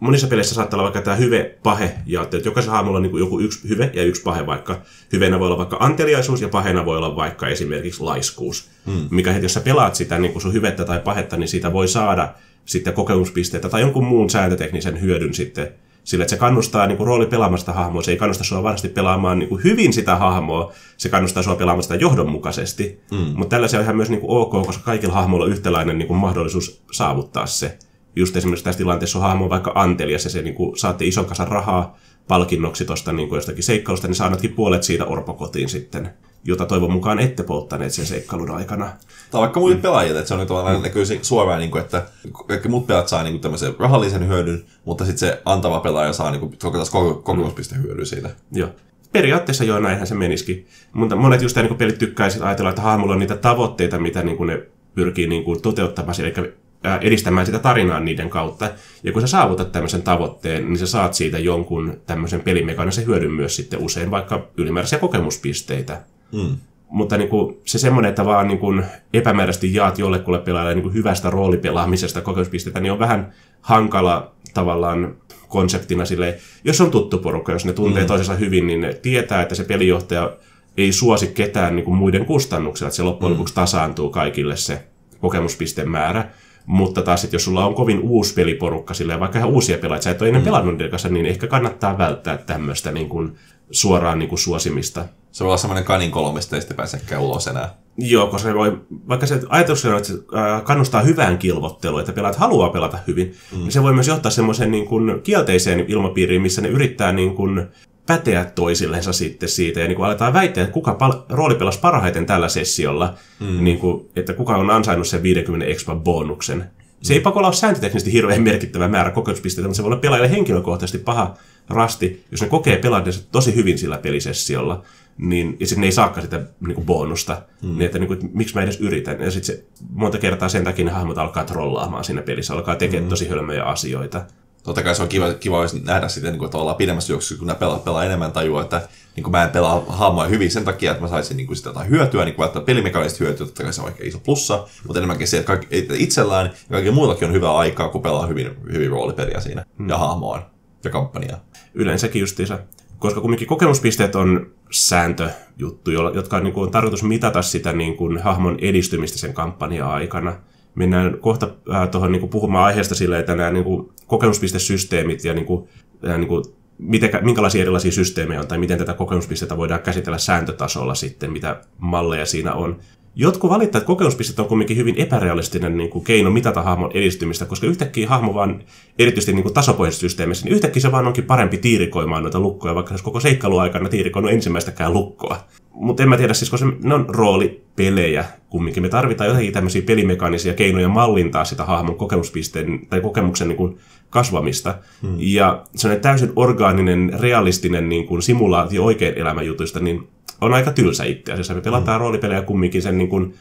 monissa peleissä saattaa olla vaikka tämä hyve-pahe ja että jokaisella hahmolla on niin joku yksi hyve ja yksi pahe vaikka. Hyveenä voi olla vaikka anteliaisuus ja pahena voi olla vaikka esimerkiksi laiskuus. Hmm. Mikä heti, jos sä pelaat sitä niin sun hyvettä tai pahetta, niin siitä voi saada sitten kokemuspisteitä tai jonkun muun sääntöteknisen hyödyn sitten sillä että se kannustaa niin kuin, rooli pelaamasta hahmoa, se ei kannusta sua varmasti pelaamaan niin kuin, hyvin sitä hahmoa, se kannustaa sua pelaamaan sitä johdonmukaisesti. Mm. Mutta tällaisia on ihan myös niin kuin, ok, koska kaikilla hahmoilla on yhtäläinen niin kuin, mahdollisuus saavuttaa se. Just esimerkiksi tässä tilanteessa on hahmo vaikka antelias ja se niin kuin, saatte ison kasan rahaa palkinnoksi tuosta niin jostakin seikkailusta, niin saanatkin puolet siitä orpokotiin sitten jota toivon mukaan ette polttaneet sen seikkailun aikana.
Tai vaikka muille pelaajille, että se on niin tavallaan mm. näkyy suoraan, niin kuin, että kaikki muut pelaat saa niin tämmöisen rahallisen hyödyn, mutta sitten se antava pelaaja saa niin kuin, taas kokemuspistehyödyn siitä.
Joo. periaatteessa joo, näinhän se menisikin. Mutta monet just niin pelit tykkäisivät ajatella, että hahmolla on niitä tavoitteita, mitä niin kuin ne pyrkii niin kuin toteuttamaan, eli edistämään sitä tarinaa niiden kautta. Ja kun sä saavutat tämmöisen tavoitteen, niin sä saat siitä jonkun tämmöisen pelimekaanisen hyödyn myös sitten usein, vaikka ylimääräisiä kokemuspisteitä. Mm. Mutta niin kuin, se semmoinen, että vaan niin kuin epämääräisesti jaat jollekulle pelaajalle niin kuin hyvästä roolipelaamisesta kokemuspisteitä, niin on vähän hankala tavallaan konseptina sille, jos on tuttu porukka, jos ne tuntee mm. toisensa hyvin, niin ne tietää, että se pelijohtaja ei suosi ketään niin kuin muiden kustannuksella, että se loppujen mm. lopuksi tasaantuu kaikille se kokemuspistemäärä. Mutta taas, että jos sulla on kovin uusi peliporukka, silleen, vaikka ihan uusia pelaajia, sä et ole ennen mm. pelannut niiden kanssa, niin ehkä kannattaa välttää tämmöistä niin kuin, suoraan niin kuin, suosimista.
Se voi olla semmoinen kanin kolmista, ei sitten pääsekään ulos enää.
Joo, koska se voi, vaikka se ajatus on, että se kannustaa hyvään kilvotteluun, että pelaat haluaa pelata hyvin, mm. niin se voi myös johtaa semmoiseen niin kuin kielteiseen ilmapiiriin, missä ne yrittää niin kuin päteä toisillensa sitten siitä, ja niin kuin aletaan väittää, että kuka pal- rooli pelasi parhaiten tällä sessiolla, mm. niin kuin, että kuka on ansainnut sen 50 expa bonuksen. Se ei pakolla ole sääntöteknisesti hirveän merkittävä määrä kokemuspisteitä, mutta se voi olla pelaajille henkilökohtaisesti paha rasti, jos ne kokee pelaajansa tosi hyvin sillä pelisessiolla, niin, ja sitten ne ei saakaan sitä niin kuin bonusta, mm. niin että, niin kuin, että miksi mä edes yritän. Ja sitten se monta kertaa sen takia ne hahmot alkaa trollaamaan siinä pelissä, alkaa tekemään mm. tosi hölmöjä asioita
totta kai se on kiva, kiva olisi nähdä sitten niin kuin, tavallaan pidemmässä juoksussa, kun nämä pelaa, pelaa enemmän tajua, että niin kuin mä en pelaa hahmoja hyvin sen takia, että mä saisin niin kuin sitä jotain hyötyä, niin kuin, että pelimekaanista hyötyä, totta kai se on oikein iso plussa, mutta enemmänkin se, että, kaikki, että itsellään ja kaikilla muillakin on hyvä aikaa, kun pelaa hyvin, hyvin roolipeliä siinä hmm. ja hahmoa ja kampanjaa.
Yleensäkin justiinsa, koska kumminkin kokemuspisteet on sääntöjuttu, jotka on, niin kuin, on tarkoitus mitata sitä niin kuin, hahmon edistymistä sen kampanjan aikana mennään kohta äh, tuohon niin puhumaan aiheesta silleen, että nämä niin kuin, kokemuspistesysteemit ja niin kuin, äh, niin kuin, miten, minkälaisia erilaisia systeemejä on tai miten tätä kokemuspisteitä voidaan käsitellä sääntötasolla sitten, mitä malleja siinä on. Jotkut valittaa, että kokemuspistet on kuitenkin hyvin epärealistinen niin kuin keino mitata hahmon edistymistä, koska yhtäkkiä hahmo vaan, erityisesti niin tasopohjaisessa systeemissä, niin yhtäkkiä se vaan onkin parempi tiirikoimaan noita lukkoja, vaikka se koko seikkailuaikana tiirikoinut ensimmäistäkään lukkoa. Mutta en mä tiedä, siis koska ne on roolipelejä kumminkin. Me tarvitaan jotenkin tämmöisiä pelimekaanisia keinoja mallintaa sitä hahmon kokemuspisteen tai kokemuksen niin kuin kasvamista. Hmm. Ja se on täysin orgaaninen, realistinen niin kuin simulaatio oikein elämäjutuista, niin on aika tylsä itse asiassa. Me pelataan mm. roolipelejä kumminkin sen niin kuin,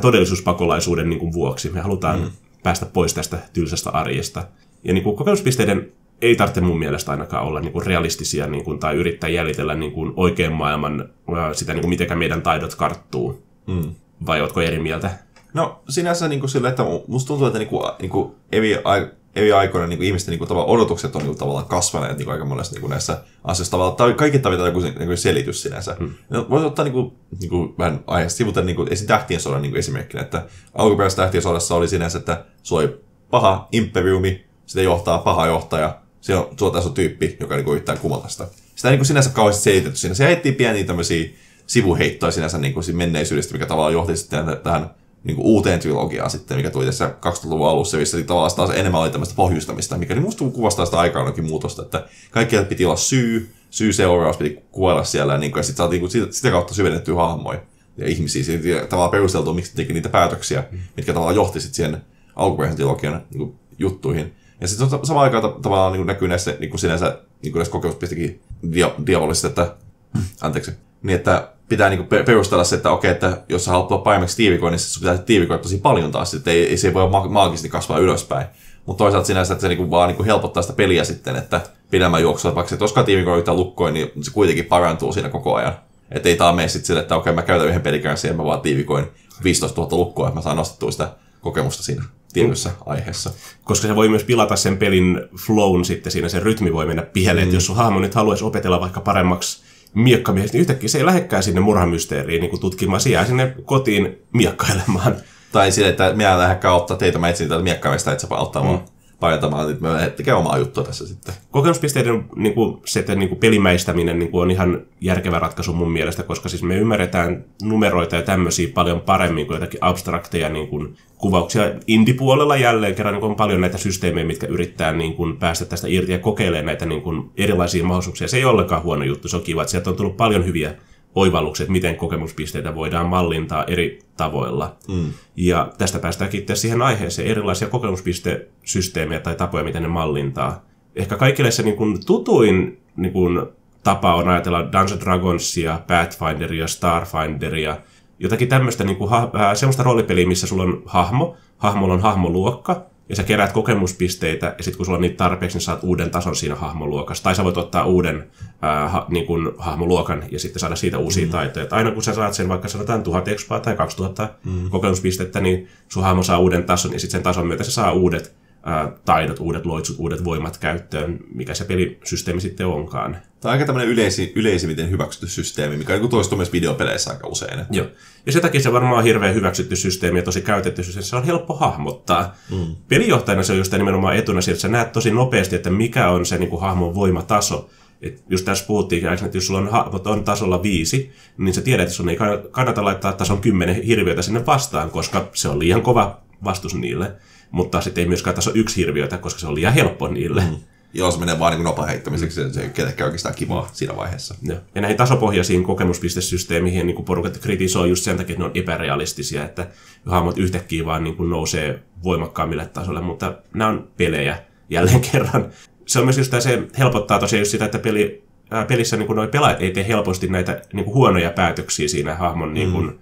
todellisuuspakolaisuuden niin kuin vuoksi. Me halutaan mm. päästä pois tästä tylsästä arjesta. Ja niin kuin kokemuspisteiden ei tarvitse mun mielestä ainakaan olla niin kuin realistisia niin kuin, tai yrittää jäljitellä niin kuin oikean maailman sitä, niin kuin miten meidän taidot karttuu. Mm. Vai ootko eri mieltä?
No sinänsä niin kuin sille, että musta tuntuu, että niin kuin, niin kuin eri, eri aikoina niin kuin ihmisten niin kuin, odotukset on niin kuin, tavallaan kasvaneet niin kuin, aika monesti niin kuin näissä asioissa. Tavallaan, kaikki tarvitaan joku niin kuin selitys sinänsä. Hmm. No, voisi ottaa niin kuin, niin kuin, vähän aiheesta sivuta niin kuin, esim. Tähtien sodan niin kuin esimerkkinä, että alkuperäisessä Tähtien sodassa oli sinänsä, että se oli paha imperiumi, sitä johtaa paha johtaja, se on, tuo tyyppi, joka niin kuin, yrittää kumota sitä. Sitä ei niin kuin, sinänsä kauheasti selitetty siinä. Se heitti pieniä tämmöisiä sivuheittoja sinänsä niin kuin, menneisyydestä, mikä tavallaan johti sitten tähän niin kuin uuteen trilogiaan sitten, mikä tuli tässä 2000-luvun alussa, missä tavallaan taas enemmän oli tämmöistä pohjustamista, mikä niin musta kuvastaa sitä aikaa muutosta, että kaikkea piti olla syy, syy-seuraus piti kuvailla siellä, ja, niin kuin, ja sitten saatiin niin sitä, kautta syvennettyä hahmoja ja ihmisiä, ja tavallaan perusteltua, miksi teki niitä päätöksiä, mm. mitkä tavallaan johti sitten siihen alkuperäisen trilogian niin juttuihin. Ja sitten samaan aikaan tavallaan niin kuin näkyy näissä niin kuin sinänsä niin kuin näissä kokemuspistekin dia, diabolisesti, että, anteeksi, niin että pitää niinku perustella se, että okei, että jos sä haluat tulla paremmaksi tiivikoinnissa, niin sun pitää tiivikoida tosi paljon taas, että ei, ei se voi ma- maagisesti kasvaa ylöspäin. Mutta toisaalta sinänsä, että se niinku vaan niinku helpottaa sitä peliä sitten, että pidemmän juoksulla, vaikka se koskaan tiivikoida yhtään lukkoin, niin se kuitenkin parantuu siinä koko ajan. Että ei tää mene sitten sille, että okei, mä käytän yhden pelikärssin ja mä vaan tiivikoin 15 000 lukkoa, että mä saan nostettua sitä kokemusta siinä tietyssä aiheessa.
Koska se voi myös pilata sen pelin flown sitten siinä, se rytmi voi mennä pieleen, mm. jos sun hahmo nyt haluaisi opetella vaikka paremmaksi miekkamiehestä, niin yhtäkkiä se ei lähdekään sinne murhamysteeriin niin tutkimaan, se jää sinne kotiin miekkailemaan.
Tai sille, että minä lähdekään ottaa teitä, mä etsin täältä miekkaamista, että sä auttamaan. Mm painatamaan, että me tekee omaa juttua tässä sitten.
Kokemuspisteiden niin kuin, se, että, niin kuin pelimäistäminen niin kuin on ihan järkevä ratkaisu mun mielestä, koska siis me ymmärretään numeroita ja tämmöisiä paljon paremmin kuin jotakin abstrakteja niin kuin, kuvauksia. Indipuolella jälleen kerran niin on paljon näitä systeemejä, mitkä yrittää niin kuin, päästä tästä irti ja kokeilemaan näitä niin kuin, erilaisia mahdollisuuksia. Se ei ollenkaan huono juttu, se on kiva, että sieltä on tullut paljon hyviä oivallukset, miten kokemuspisteitä voidaan mallintaa eri tavoilla. Mm. Ja tästä päästäänkin itse siihen aiheeseen, erilaisia kokemuspistesysteemejä tai tapoja, miten ne mallintaa. Ehkä kaikille se niin kuin tutuin niin kuin, tapa on ajatella Dungeons Dragonsia, Pathfinderia, Starfinderia, jotakin tämmöistä niin kuin, ha, äh, semmoista roolipeliä, missä sulla on hahmo, hahmolla on hahmoluokka, ja sä keräät kokemuspisteitä, ja sitten kun sulla on niitä tarpeeksi, niin saat uuden tason siinä hahmoluokassa. Tai sä voit ottaa uuden äh, ha, niin kuin hahmoluokan ja sitten saada siitä uusia mm. taitoja. Et aina kun sä saat sen vaikka sanotaan 1000 expaa tai 2000 mm. kokemuspistettä, niin sun hahmo saa uuden tason, ja sitten sen tason myötä se saa uudet ää, taidot, uudet loitsut, uudet voimat käyttöön, mikä se pelisysteemi sitten onkaan.
Tämä on aika tämmöinen yleisi, yleisimmin hyväksytty systeemi, mikä on niin toistuu myös videopeleissä aika usein.
Joo. Ja sen takia se varmaan on hirveän hyväksytty systeemi ja tosi käytetty systeemi. Se on helppo hahmottaa. Mm. Pelijohtajana se on just nimenomaan etuna että sä näet tosi nopeasti, että mikä on se niin kuin hahmon voimataso. Et just tässä puhuttiin, että jos sulla on hahmot on tasolla viisi, niin sä tiedät, että sun ei kannata laittaa tason kymmenen hirviötä sinne vastaan, koska se on liian kova vastus niille mutta sitten ei myöskään taso yksi hirviötä, koska se on liian helppo niille. Mm.
Joo, se menee vaan niin nopea heittämiseksi, mm. se ei kenenkään oikeastaan kivaa siinä vaiheessa.
Ja, ja näihin tasopohjaisiin kokemuspistesysteemiin niin porukat kritisoi just sen takia, että ne on epärealistisia, että hahmot yhtäkkiä vaan niin kuin nousee voimakkaammille tasolle, mutta nämä on pelejä jälleen kerran. Se on myös just se helpottaa tosiaan just sitä, että peli, ää, pelissä niin noi pelaajat ei tee helposti näitä niin kuin huonoja päätöksiä siinä hahmon niin kuin, mm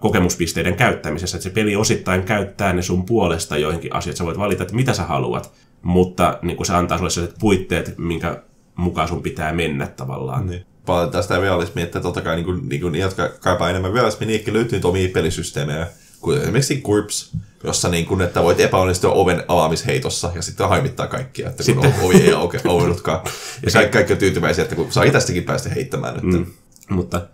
kokemuspisteiden käyttämisessä, että se peli osittain käyttää ne sun puolesta joihinkin asioihin. Sä voit valita, että mitä sä haluat, mutta niin kun se antaa sulle sellaiset puitteet, minkä mukaan sun pitää mennä tavallaan.
Niin. Paljon tästä realismia, että totta kai niin kuin, niin kuin, jotka kaipaa enemmän realismia, niin löytyy niitä omia pelisysteemejä, kuten esimerkiksi Gurps, jossa niin kuin, että voit epäonnistua oven avaamisheitossa ja sitten haimittaa kaikkia, että kun sitten... ovi ei auke, auennutkaan. ja kaikki, kaikki on tyytyväisiä, että kun saa itsestäkin päästä heittämään. Että... Mm.
Mutta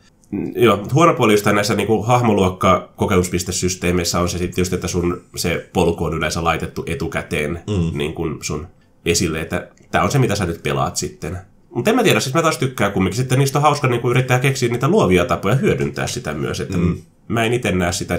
Joo, huono puoli just näissä niin kuin hahmoluokka kokemuspistesysteemeissä on se sitten just, että sun se polku on yleensä laitettu etukäteen mm. niin kuin sun esille, että tämä on se, mitä sä nyt pelaat sitten. Mutta en mä tiedä, siis mä taas tykkään kumminkin. Sitten niistä on hauska niin yrittää keksiä niitä luovia tapoja hyödyntää sitä myös. Että mm. Mä en itse näe sitä.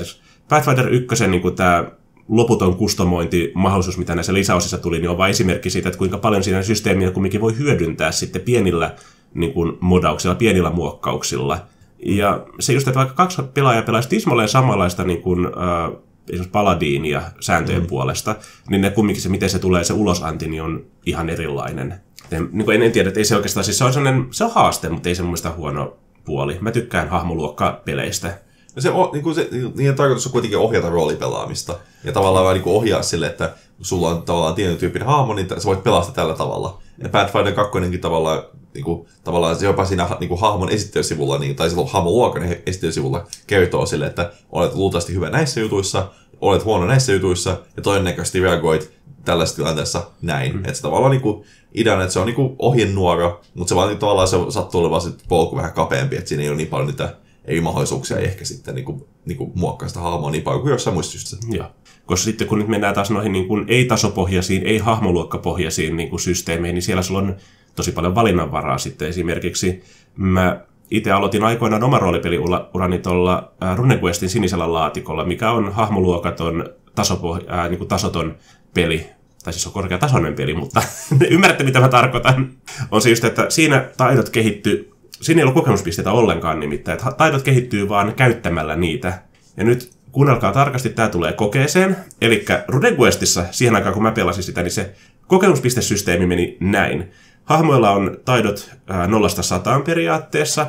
Pathfinder 1, niin tämä loputon kustomointi, mahdollisuus, mitä näissä lisäosissa tuli, niin on vain esimerkki siitä, että kuinka paljon siinä systeemiä kumminkin voi hyödyntää sitten pienillä niin kuin modauksilla, pienillä muokkauksilla – ja se just, että vaikka kaksi pelaajaa pelaisi tismalleen samanlaista niin kuin, äh, esimerkiksi paladiinia sääntöjen mm. puolesta, niin ne kumminkin se, miten se tulee, se ulosanti, niin on ihan erilainen. En, niin kuin en, en tiedä, että ei se oikeastaan, siis se on, sellainen, se on haaste, mutta ei se mun huono puoli. Mä tykkään hahmoluokka-peleistä.
No se, on, niin kuin se, niiden tarkoitus on kuitenkin ohjata roolipelaamista. Ja tavallaan vähän niin ohjaa sille, että sulla on tavallaan tietyn tyyppinen hahmo, niin sä voit pelata tällä tavalla. Ja Pathfinder 2 tavallaan niin kuin, tavallaan se jopa siinä niin kuin, hahmon esittelysivulla, niin, tai silloin hahmon luokan esittelysivulla kertoo sille, että olet luultavasti hyvä näissä jutuissa, olet huono näissä jutuissa, ja todennäköisesti reagoit tällaisessa tilanteessa näin. Mm. Että se tavallaan niin kuin, ideana, että se on niin kuin ohjenuora, mutta se vaan niin, tavallaan se sattuu olemaan se polku vähän kapeampi, että siinä ei ole niin paljon niitä ei mahdollisuuksia ehkä sitten niin kuin, niin kuin muokkaa sitä hahmoa niin paljon kuin jossain muissa
Joo. Koska sitten kun nyt mennään taas noihin niin kuin ei-tasopohjaisiin, ei-hahmoluokkapohjaisiin niin kuin systeemeihin, niin siellä sulla on tosi paljon valinnanvaraa sitten. Esimerkiksi mä itse aloitin aikoinaan oma roolipeliurani tuolla RuneQuestin sinisellä laatikolla, mikä on hahmoluokaton, tasopoh- ää, niin kuin tasoton peli, tai siis on korkeatasoinen peli, mutta ymmärrätte mitä mä tarkoitan. On se just, että siinä taidot kehittyy, siinä ei ollut kokemuspisteitä ollenkaan nimittäin, että taidot kehittyy vaan käyttämällä niitä. Ja nyt kuunnelkaa tarkasti, tämä tulee kokeeseen. Eli RuneQuestissa, siihen aikaan kun mä pelasin sitä, niin se kokemuspistesysteemi meni näin. Hahmoilla on taidot nollasta sataan periaatteessa,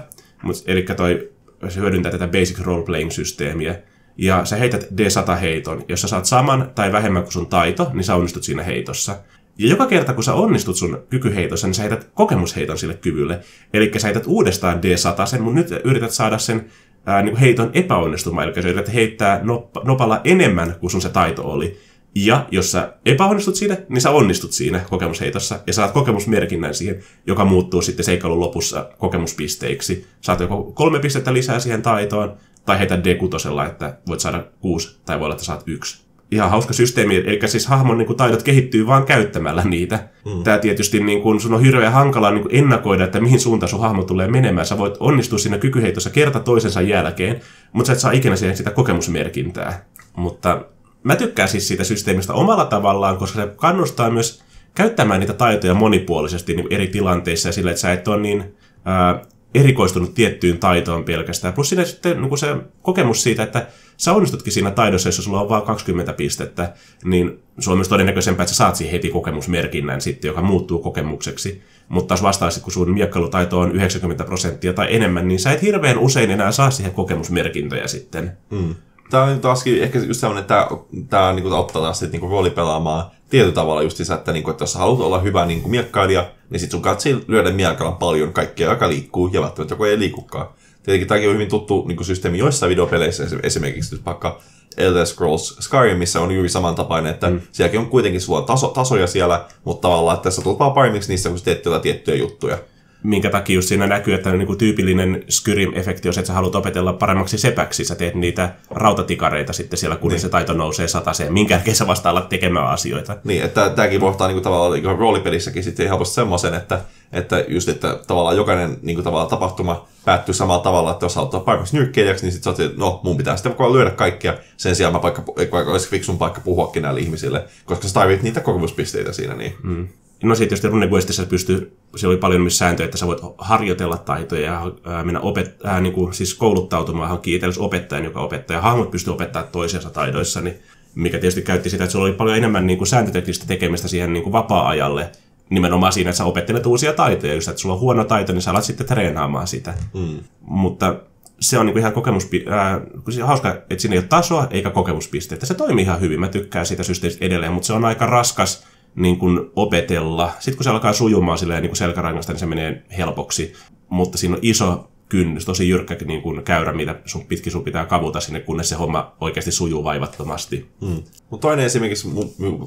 eli toi, se hyödyntää tätä basic role-playing-systeemiä. Ja sä heität D100-heiton. Jos sä saat saman tai vähemmän kuin sun taito, niin sä onnistut siinä heitossa. Ja joka kerta, kun sä onnistut sun kykyheitossa, niin sä heität kokemusheiton sille kyvylle. Eli sä heität uudestaan D100 sen, mutta nyt yrität saada sen ää, niin heiton epäonnistumaan. Eli sä yrität heittää nop- nopalla enemmän kuin sun se taito oli. Ja jos sä epäonnistut siinä, niin sä onnistut siinä kokemusheitossa ja saat kokemusmerkinnän siihen, joka muuttuu sitten seikkailun lopussa kokemuspisteiksi. Saat joko kolme pistettä lisää siihen taitoon, tai heitä d että voit saada kuusi, tai voi olla, että saat yksi. Ihan hauska systeemi, eli siis hahmon niin kuin, taidot kehittyy vaan käyttämällä niitä. Mm. Tämä tietysti niin kuin, sun on hirveän hankalaa niin kuin ennakoida, että mihin suuntaan sun hahmo tulee menemään. Sä voit onnistua siinä kykyheitossa kerta toisensa jälkeen, mutta sä et saa ikinä siihen sitä kokemusmerkintää. Mutta mä tykkään siis siitä systeemistä omalla tavallaan, koska se kannustaa myös käyttämään niitä taitoja monipuolisesti niin eri tilanteissa ja sillä, että sä et ole niin ää, erikoistunut tiettyyn taitoon pelkästään. Plus siinä sitten niin se kokemus siitä, että sä onnistutkin siinä taidossa, jossa sulla on vain 20 pistettä, niin se on myös todennäköisempää, että sä saat siihen heti kokemusmerkinnän sitten, joka muuttuu kokemukseksi. Mutta taas vastaavasti, kun sun miekkailutaito on 90 prosenttia tai enemmän, niin sä et hirveän usein enää saa siihen kokemusmerkintöjä sitten.
Mm. Tämä on taaskin ehkä just sellainen, että tämä, tämä niin kuin, taas sitten niin roolipelaamaan tietyllä tavalla just isä, että, niin kuin, että jos sä haluat olla hyvä niin kuin miekkailija, niin sit sun kannattaa lyödä miekalla paljon kaikkea, joka liikkuu ja välttämättä joku ei liikukaan. Tietenkin tämäkin on hyvin tuttu niin kuin systeemi joissain videopeleissä, esimerkiksi nyt vaikka Elder Scrolls Skyrim, missä on juuri samantapainen, että mm. sielläkin on kuitenkin sulla taso, tasoja siellä, mutta tavallaan, että tässä tulet vaan paremmiksi niissä, kun sä teet tiettyjä juttuja
minkä takia just siinä näkyy, että niin kuin tyypillinen Skyrim-efekti on se, että sä haluat opetella paremmaksi sepäksi, sä teet niitä rautatikareita sitten siellä, kun niin. se taito nousee sataseen, minkä jälkeen sä vasta alat tekemään asioita.
Niin, että tämäkin vohtaa niin kuin, tavallaan niin roolipelissäkin sitten helposti semmoisen, että, että just, että tavallaan jokainen niin kuin, tavallaan tapahtuma päättyy samalla tavalla, että jos haluat paremmaksi nyrkkeilijäksi, niin sitten sä oot, no mun pitää sitten koko lyödä kaikkia, sen sijaan mä paikka, vaikka olisi fiksun paikka puhuakin näille ihmisille, koska sä tarvitset niitä kokemuspisteitä siinä. Niin. Mm.
No sitten tietysti RuneQuestissa pystyy, siellä oli paljon myös sääntöjä, että sä voit harjoitella taitoja ja mennä opet, ää, niin kuin, siis kouluttautumaan, hankkia itsellesi opettajan, joka opettaa, ja hahmot pystyy opettamaan toisensa taidoissa, niin mikä tietysti käytti sitä, että sulla oli paljon enemmän niin kuin sääntöteknistä tekemistä siihen niin kuin vapaa-ajalle, nimenomaan siinä, että sä opettelet uusia taitoja, just että sulla on huono taito, niin sä alat sitten treenaamaan sitä. Mm. Mutta se on niin kuin ihan kokemus, ää, hauska, että siinä ei ole tasoa eikä kokemuspisteitä. Se toimii ihan hyvin, mä tykkään siitä systeemistä edelleen, mutta se on aika raskas niin kuin opetella. Sitten kun se alkaa sujumaan silleen, niin kuin selkärangasta, niin se menee helpoksi. Mutta siinä on iso kynnys, tosi jyrkkä niin kuin käyrä, mitä sun pitkin sun pitää kavuta sinne, kunnes se homma oikeasti sujuu vaivattomasti.
Hmm. Mutta toinen esimerkiksi,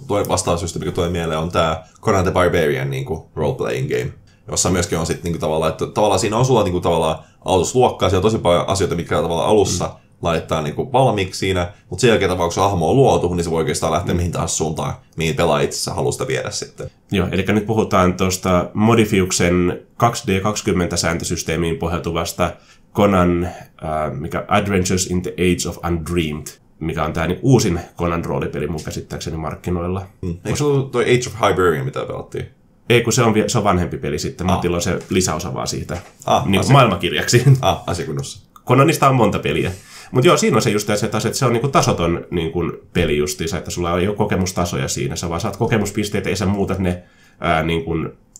toinen vastaus, mikä tulee mieleen, on tämä Conan the Barbarian niin kuin role-playing game, jossa myöskin on sitten niin kuin, tavallaan, että tavallaan siinä on sulla niin kuin, tavallaan aloitusluokkaa, siellä on tosi paljon asioita, mitkä tavallaan alussa hmm laittaa niin kuin valmiiksi siinä, mutta sen jälkeen tapauksessa hahmo on luotu, niin se voi oikeastaan lähteä mm. mihin tahansa suuntaan, mihin pelaa itse haluaa sitä viedä sitten.
Joo, eli nyt puhutaan tuosta Modifiuksen 2D20-sääntösysteemiin pohjautuvasta Conan, äh, mikä Adventures in the Age of Undreamed, mikä on tämä niin uusin Conan roolipeli mun käsittääkseni markkinoilla.
Mm. Eikö se ollut toi Age of Hyperion, mitä pelattiin?
Ei, kun se on, se on vanhempi peli sitten. Ah. Matilla on se lisäosa vaan siitä ah, niin maailmakirjaksi.
Ah, asiakunnossa.
Conanista on monta peliä. Mutta joo, siinä on se just se, että se on niinku tasoton niinku peli justiinsa, että sulla ei ole kokemustasoja siinä. Sä vaan saat kokemuspisteitä ja sä muutat ne ää, niinku,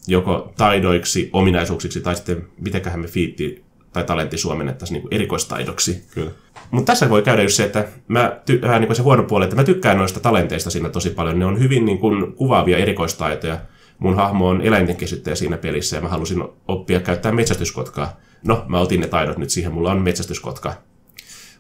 joko taidoiksi, ominaisuuksiksi tai sitten mitenköhän me fiitti tai talentti suomennettaisiin niin erikoistaidoksi.
Kyllä.
Mutta tässä voi käydä just se, että mä ty- äh, niin se huono puoli, että mä tykkään noista talenteista siinä tosi paljon. Ne on hyvin niin kuin, kuvaavia erikoistaitoja. Mun hahmo on eläinten kesyttäjä siinä pelissä ja mä halusin oppia käyttää metsästyskotkaa. No, mä otin ne taidot nyt siihen, mulla on metsästyskotka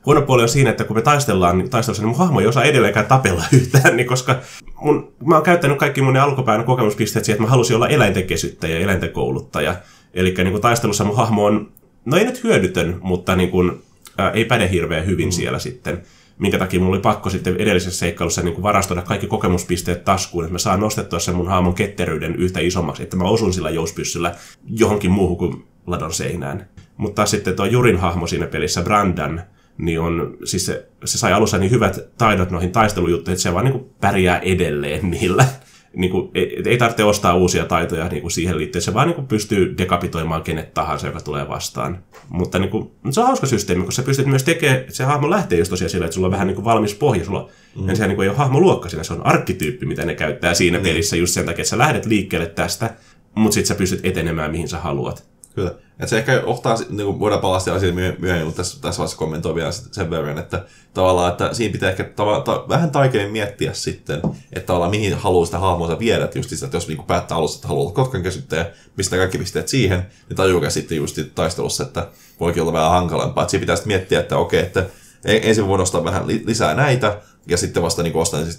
huono puoli on siinä, että kun me taistellaan niin taistelussa, niin mun hahmo ei osaa edelleenkään tapella yhtään, niin koska mun, mä oon käyttänyt kaikki mun alkupään kokemuspisteet siihen, että mä halusin olla eläinten kesyttäjä, eläinten kouluttaja. Eli niin kuin taistelussa mun hahmo on, no ei nyt hyödytön, mutta niin kuin, ää, ei päde hirveän hyvin mm. siellä sitten minkä takia mulla oli pakko sitten edellisessä seikkailussa niin kuin varastoida kaikki kokemuspisteet taskuun, että mä saan nostettua sen mun haamon ketteryyden yhtä isommaksi, että mä osun sillä jouspyssyllä johonkin muuhun kuin ladon seinään. Mutta sitten tuo Jurin hahmo siinä pelissä, Brandan, niin on, siis se, se sai alussa niin hyvät taidot noihin taistelujuttuihin, että se vaan niin kuin pärjää edelleen niillä. niin kuin, ei, ei tarvitse ostaa uusia taitoja niin kuin siihen liittyen, se vaan niin kuin pystyy dekapitoimaan kenet tahansa, joka tulee vastaan. Mutta niin kuin, se on hauska systeemi, koska sä pystyt myös tekemään, se hahmo lähtee just tosiaan sillä, että sulla on vähän niin kuin valmis pohja, sulla mm. ensin niin kuin ei ole hahmoluokka siinä, se on arkkityyppi, mitä ne käyttää siinä mm. pelissä just sen takia, että sä lähdet liikkeelle tästä, mutta sitten sä pystyt etenemään mihin sä haluat.
Kyllä. Et se ehkä johtaa, niin kuin voidaan palata asiaan myöhemmin, mutta tässä, tässä vaiheessa kommentoin vielä sen verran, että tavallaan, että siinä pitää ehkä tava, ta, vähän tarkemmin miettiä sitten, että tavallaan mihin haluaa sitä hahmoa viedä, että, just, että jos niin päättää alussa, että haluaa olla kotkan käsittäjä, mistä kaikki pisteet siihen, niin tajuukaa sitten just taistelussa, että voikin olla vähän hankalampaa. Että siinä pitää sitten miettiä, että okei, että ensin voi nostaa vähän lisää näitä, ja sitten vasta niin ostaa niin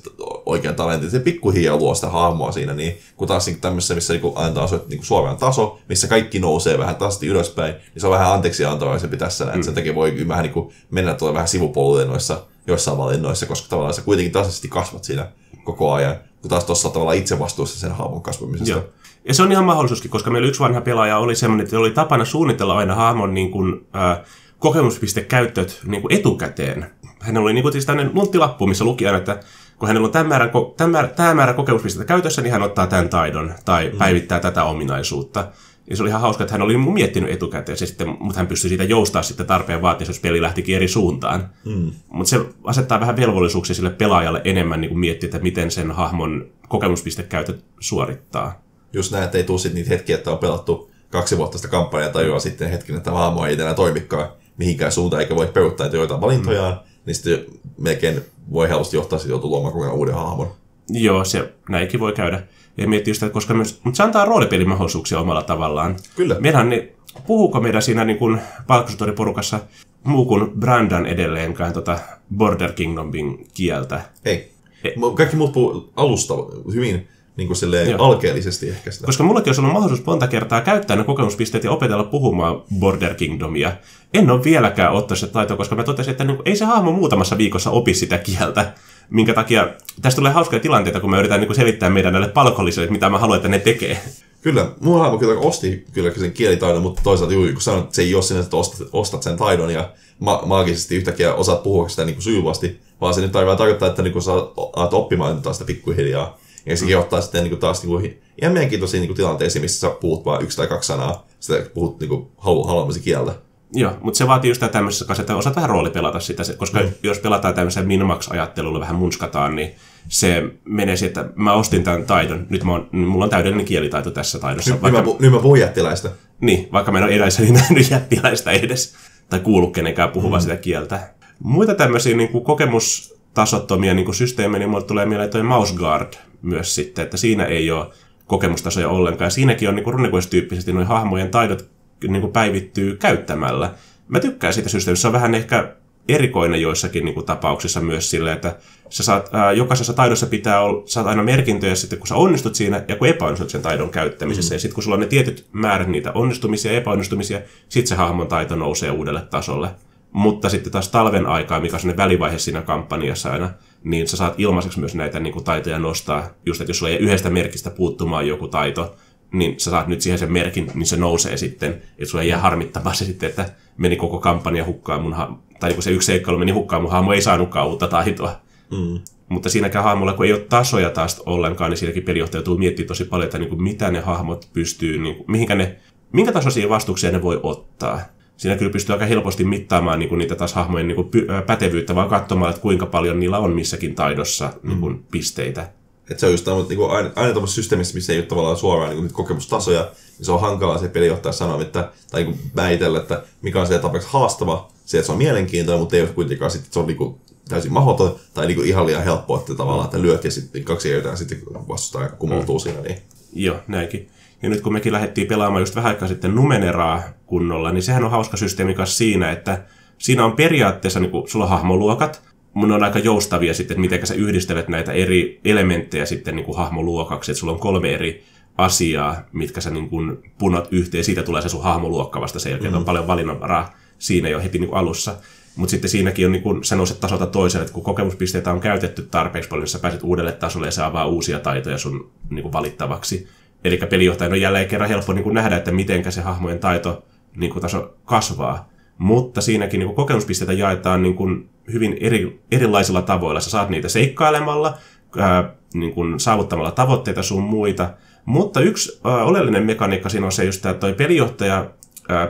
oikean talentin. Se pikkuhiljaa luo sitä hahmoa siinä, niin kun taas niin tämmöisessä, missä niin annetaan niin suoraan taso, missä kaikki nousee vähän tasaisesti ylöspäin, niin se on vähän anteeksi antavaisempi tässä näin. Mm. Sen takia voi vähän niin kuin mennä tuolla vähän sivupoluille noissa joissain valinnoissa, koska tavallaan sä kuitenkin tasaisesti kasvat siinä koko ajan, kun taas tuossa tavallaan itse vastuussa sen hahmon kasvamisesta. Joo.
Ja se on ihan mahdollisuuskin, koska meillä yksi vanha pelaaja oli semmoinen, että oli tapana suunnitella aina hahmon niin kuin, äh, kokemuspistekäyttöt niin kuin etukäteen hänellä oli niin kuin siis tämmöinen lunttilappu, missä luki aina, että kun hänellä on tämän määrän, tämän määrä, tämä määrä kokemuspistettä käytössä, niin hän ottaa tämän taidon tai mm. päivittää tätä ominaisuutta. Ja se oli ihan hauska, että hän oli miettinyt etukäteen, se sitten, mutta hän pystyi siitä joustaa sitten tarpeen vaatiessa, jos peli lähtikin eri suuntaan. Mm. Mutta se asettaa vähän velvollisuuksia sille pelaajalle enemmän niin kuin miettiä, että miten sen hahmon kokemuspistekäytöt suorittaa.
Just näin, että ei tule sitten niitä hetkiä, että on pelattu kaksi vuotta sitä kampanjaa tajuaa sitten hetken, että hahmo ei enää toimikaan mihinkään suuntaan, eikä voi peruuttaa joitain valintojaan, mm. niin sitten melkein voi helposti johtaa sitten joutuu luomaan kokonaan uuden hahmon.
Joo, se näinkin voi käydä. Ja miettii että koska myös, mutta se antaa roolipelimahdollisuuksia omalla tavallaan.
Kyllä.
Meidän, niin, puhuuko meidän siinä niin kuin porukassa muu kuin Brandan edelleenkään tota Border Kingdomin kieltä?
Ei. Ei. Kaikki muut puhuu alusta hyvin niin kuin silleen alkeellisesti ehkä sitä.
Koska mullakin olisi ollut mahdollisuus monta kertaa käyttää ne kokemuspisteet ja opetella puhumaan Border Kingdomia. En ole vieläkään ottanut sitä taitoa, koska mä totesin, että niin ei se hahmo muutamassa viikossa opi sitä kieltä. Minkä takia tästä tulee hauskoja tilanteita, kun me yritän niin selittää meidän näille palkollisille, mitä mä haluan, että ne tekee.
Kyllä, mun hahmo kyllä osti kyllä sen kielitaidon, mutta toisaalta juu, kun sanoit, että se ei ole sinne, että ostat, ostat sen taidon ja ma- maagisesti yhtäkkiä osaat puhua sitä niin kuin sujuvasti, vaan se nyt tarkoittaa, että niin kuin sä alat oppimaan sitä pikkuhiljaa. Ja sekin ottaa sitten niin kuin taas niin kuin, ihan mielenkiintoisia niin kuin tilanteisiin, missä sä puhut vain yksi tai kaksi sanaa, sitä puhut niin kuin, halu, haluamasi kieltä.
Joo, mutta se vaatii just tämmöisessä kanssa, että osaat vähän roolipelata sitä, koska mm. jos pelataan tämmöisen minimax-ajattelulla vähän munskataan, niin se menee siihen, että mä ostin tämän taidon, nyt mä oon, mulla on täydellinen kielitaito tässä taidossa.
Nyt, vaikka, nyt, mä, nyt mä puhun jättiläistä.
Niin, vaikka mä en ole edes niin nähnyt jättiläistä edes, tai kuullut kenenkään puhuvan mm. sitä kieltä. Muita tämmöisiä niin kuin kokemustasottomia niin kuin systeemejä, niin mulle tulee mieleen toi Mouse Guard, myös sitten, että siinä ei ole kokemustasoja ollenkaan. Ja siinäkin on niin runikoistyyppisesti noin hahmojen taidot niin kuin päivittyy käyttämällä. Mä tykkään siitä systeemistä. Se on vähän ehkä erikoinen joissakin niin kuin, tapauksissa myös silleen, että sä saat, ää, jokaisessa taidossa pitää olla, saat aina merkintöjä sitten, kun sä onnistut siinä ja kun epäonnistut sen taidon käyttämisessä. Mm. Ja sitten kun sulla on ne tietyt määrät niitä onnistumisia ja epäonnistumisia, sitten se hahmon taito nousee uudelle tasolle. Mutta sitten taas talven aikaa, mikä on sellainen välivaihe siinä kampanjassa aina, niin sä saat ilmaiseksi myös näitä niin kuin, taitoja nostaa. Just, että jos sulla ei yhdestä merkistä puuttumaan joku taito, niin sä saat nyt siihen sen merkin, niin se nousee sitten. Että sulla ei jää harmittamaan se sitten, että meni koko kampanja hukkaan mun, ha- tai kun se yksi seikkailu meni hukkaan, mun hahmo ei saanutkaan uutta taitoa. Mm. Mutta siinäkään hahmolla, kun ei ole tasoja taas ollenkaan, niin siinäkin pelijohtaja joutuu miettimään tosi paljon, että niin kuin mitä ne hahmot pystyy, niin kuin, mihinkä ne, minkä tasoisia vastuksia ne voi ottaa siinä kyllä pystyy aika helposti mittaamaan niin kuin niitä taas hahmojen niin kuin pätevyyttä, vaan katsomaan, että kuinka paljon niillä on missäkin taidossa niin kuin mm. pisteitä.
Et se on just niin kuin aina, aina tämmöisessä systeemissä, missä ei ole tavallaan suoraan niin kuin kokemustasoja, niin se on hankalaa se pelijohtaja sanoa, että, tai niin väitellä, että mikä on se tapauksessa haastava, se, että se on mielenkiintoinen, mutta ei ole kuitenkaan sitten, että se on niin kuin täysin mahdoton tai niin kuin ihan liian helppoa, että tavallaan että lyöt ja sitten kaksi ja sitten vastustaa kumoutuu mm. siinä. Niin.
Joo, näinkin. Ja nyt kun mekin lähdettiin pelaamaan just vähän aikaa sitten Numeneraa kunnolla, niin sehän on hauska systeemi kanssa siinä, että siinä on periaatteessa, niin kuin, sulla on hahmoluokat, mun on aika joustavia sitten, että miten sä yhdistelet näitä eri elementtejä sitten niin kuin hahmoluokaksi, että sulla on kolme eri asiaa, mitkä sä niin kuin punot yhteen, siitä tulee se sun hahmoluokka vasta sen jälkeen, mm. on paljon valinnanvaraa siinä jo heti niin kuin alussa. Mutta sitten siinäkin on niin kun, sä nouset tasolta toiselle, että kun kokemuspisteitä on käytetty tarpeeksi paljon, niin sä pääset uudelle tasolle ja se avaa uusia taitoja sun niin kuin valittavaksi. Eli pelijohtajan on jälleen kerran helppo niin kuin nähdä, että miten se hahmojen taito niin kuin taso kasvaa. Mutta siinäkin niin kuin kokemuspisteitä jaetaan niin kuin hyvin eri, erilaisilla tavoilla. Sä saat niitä seikkailemalla, ää, niin kuin saavuttamalla tavoitteita sun muita. Mutta yksi ää, oleellinen mekaniikka siinä on se just, että toi pelijohtaja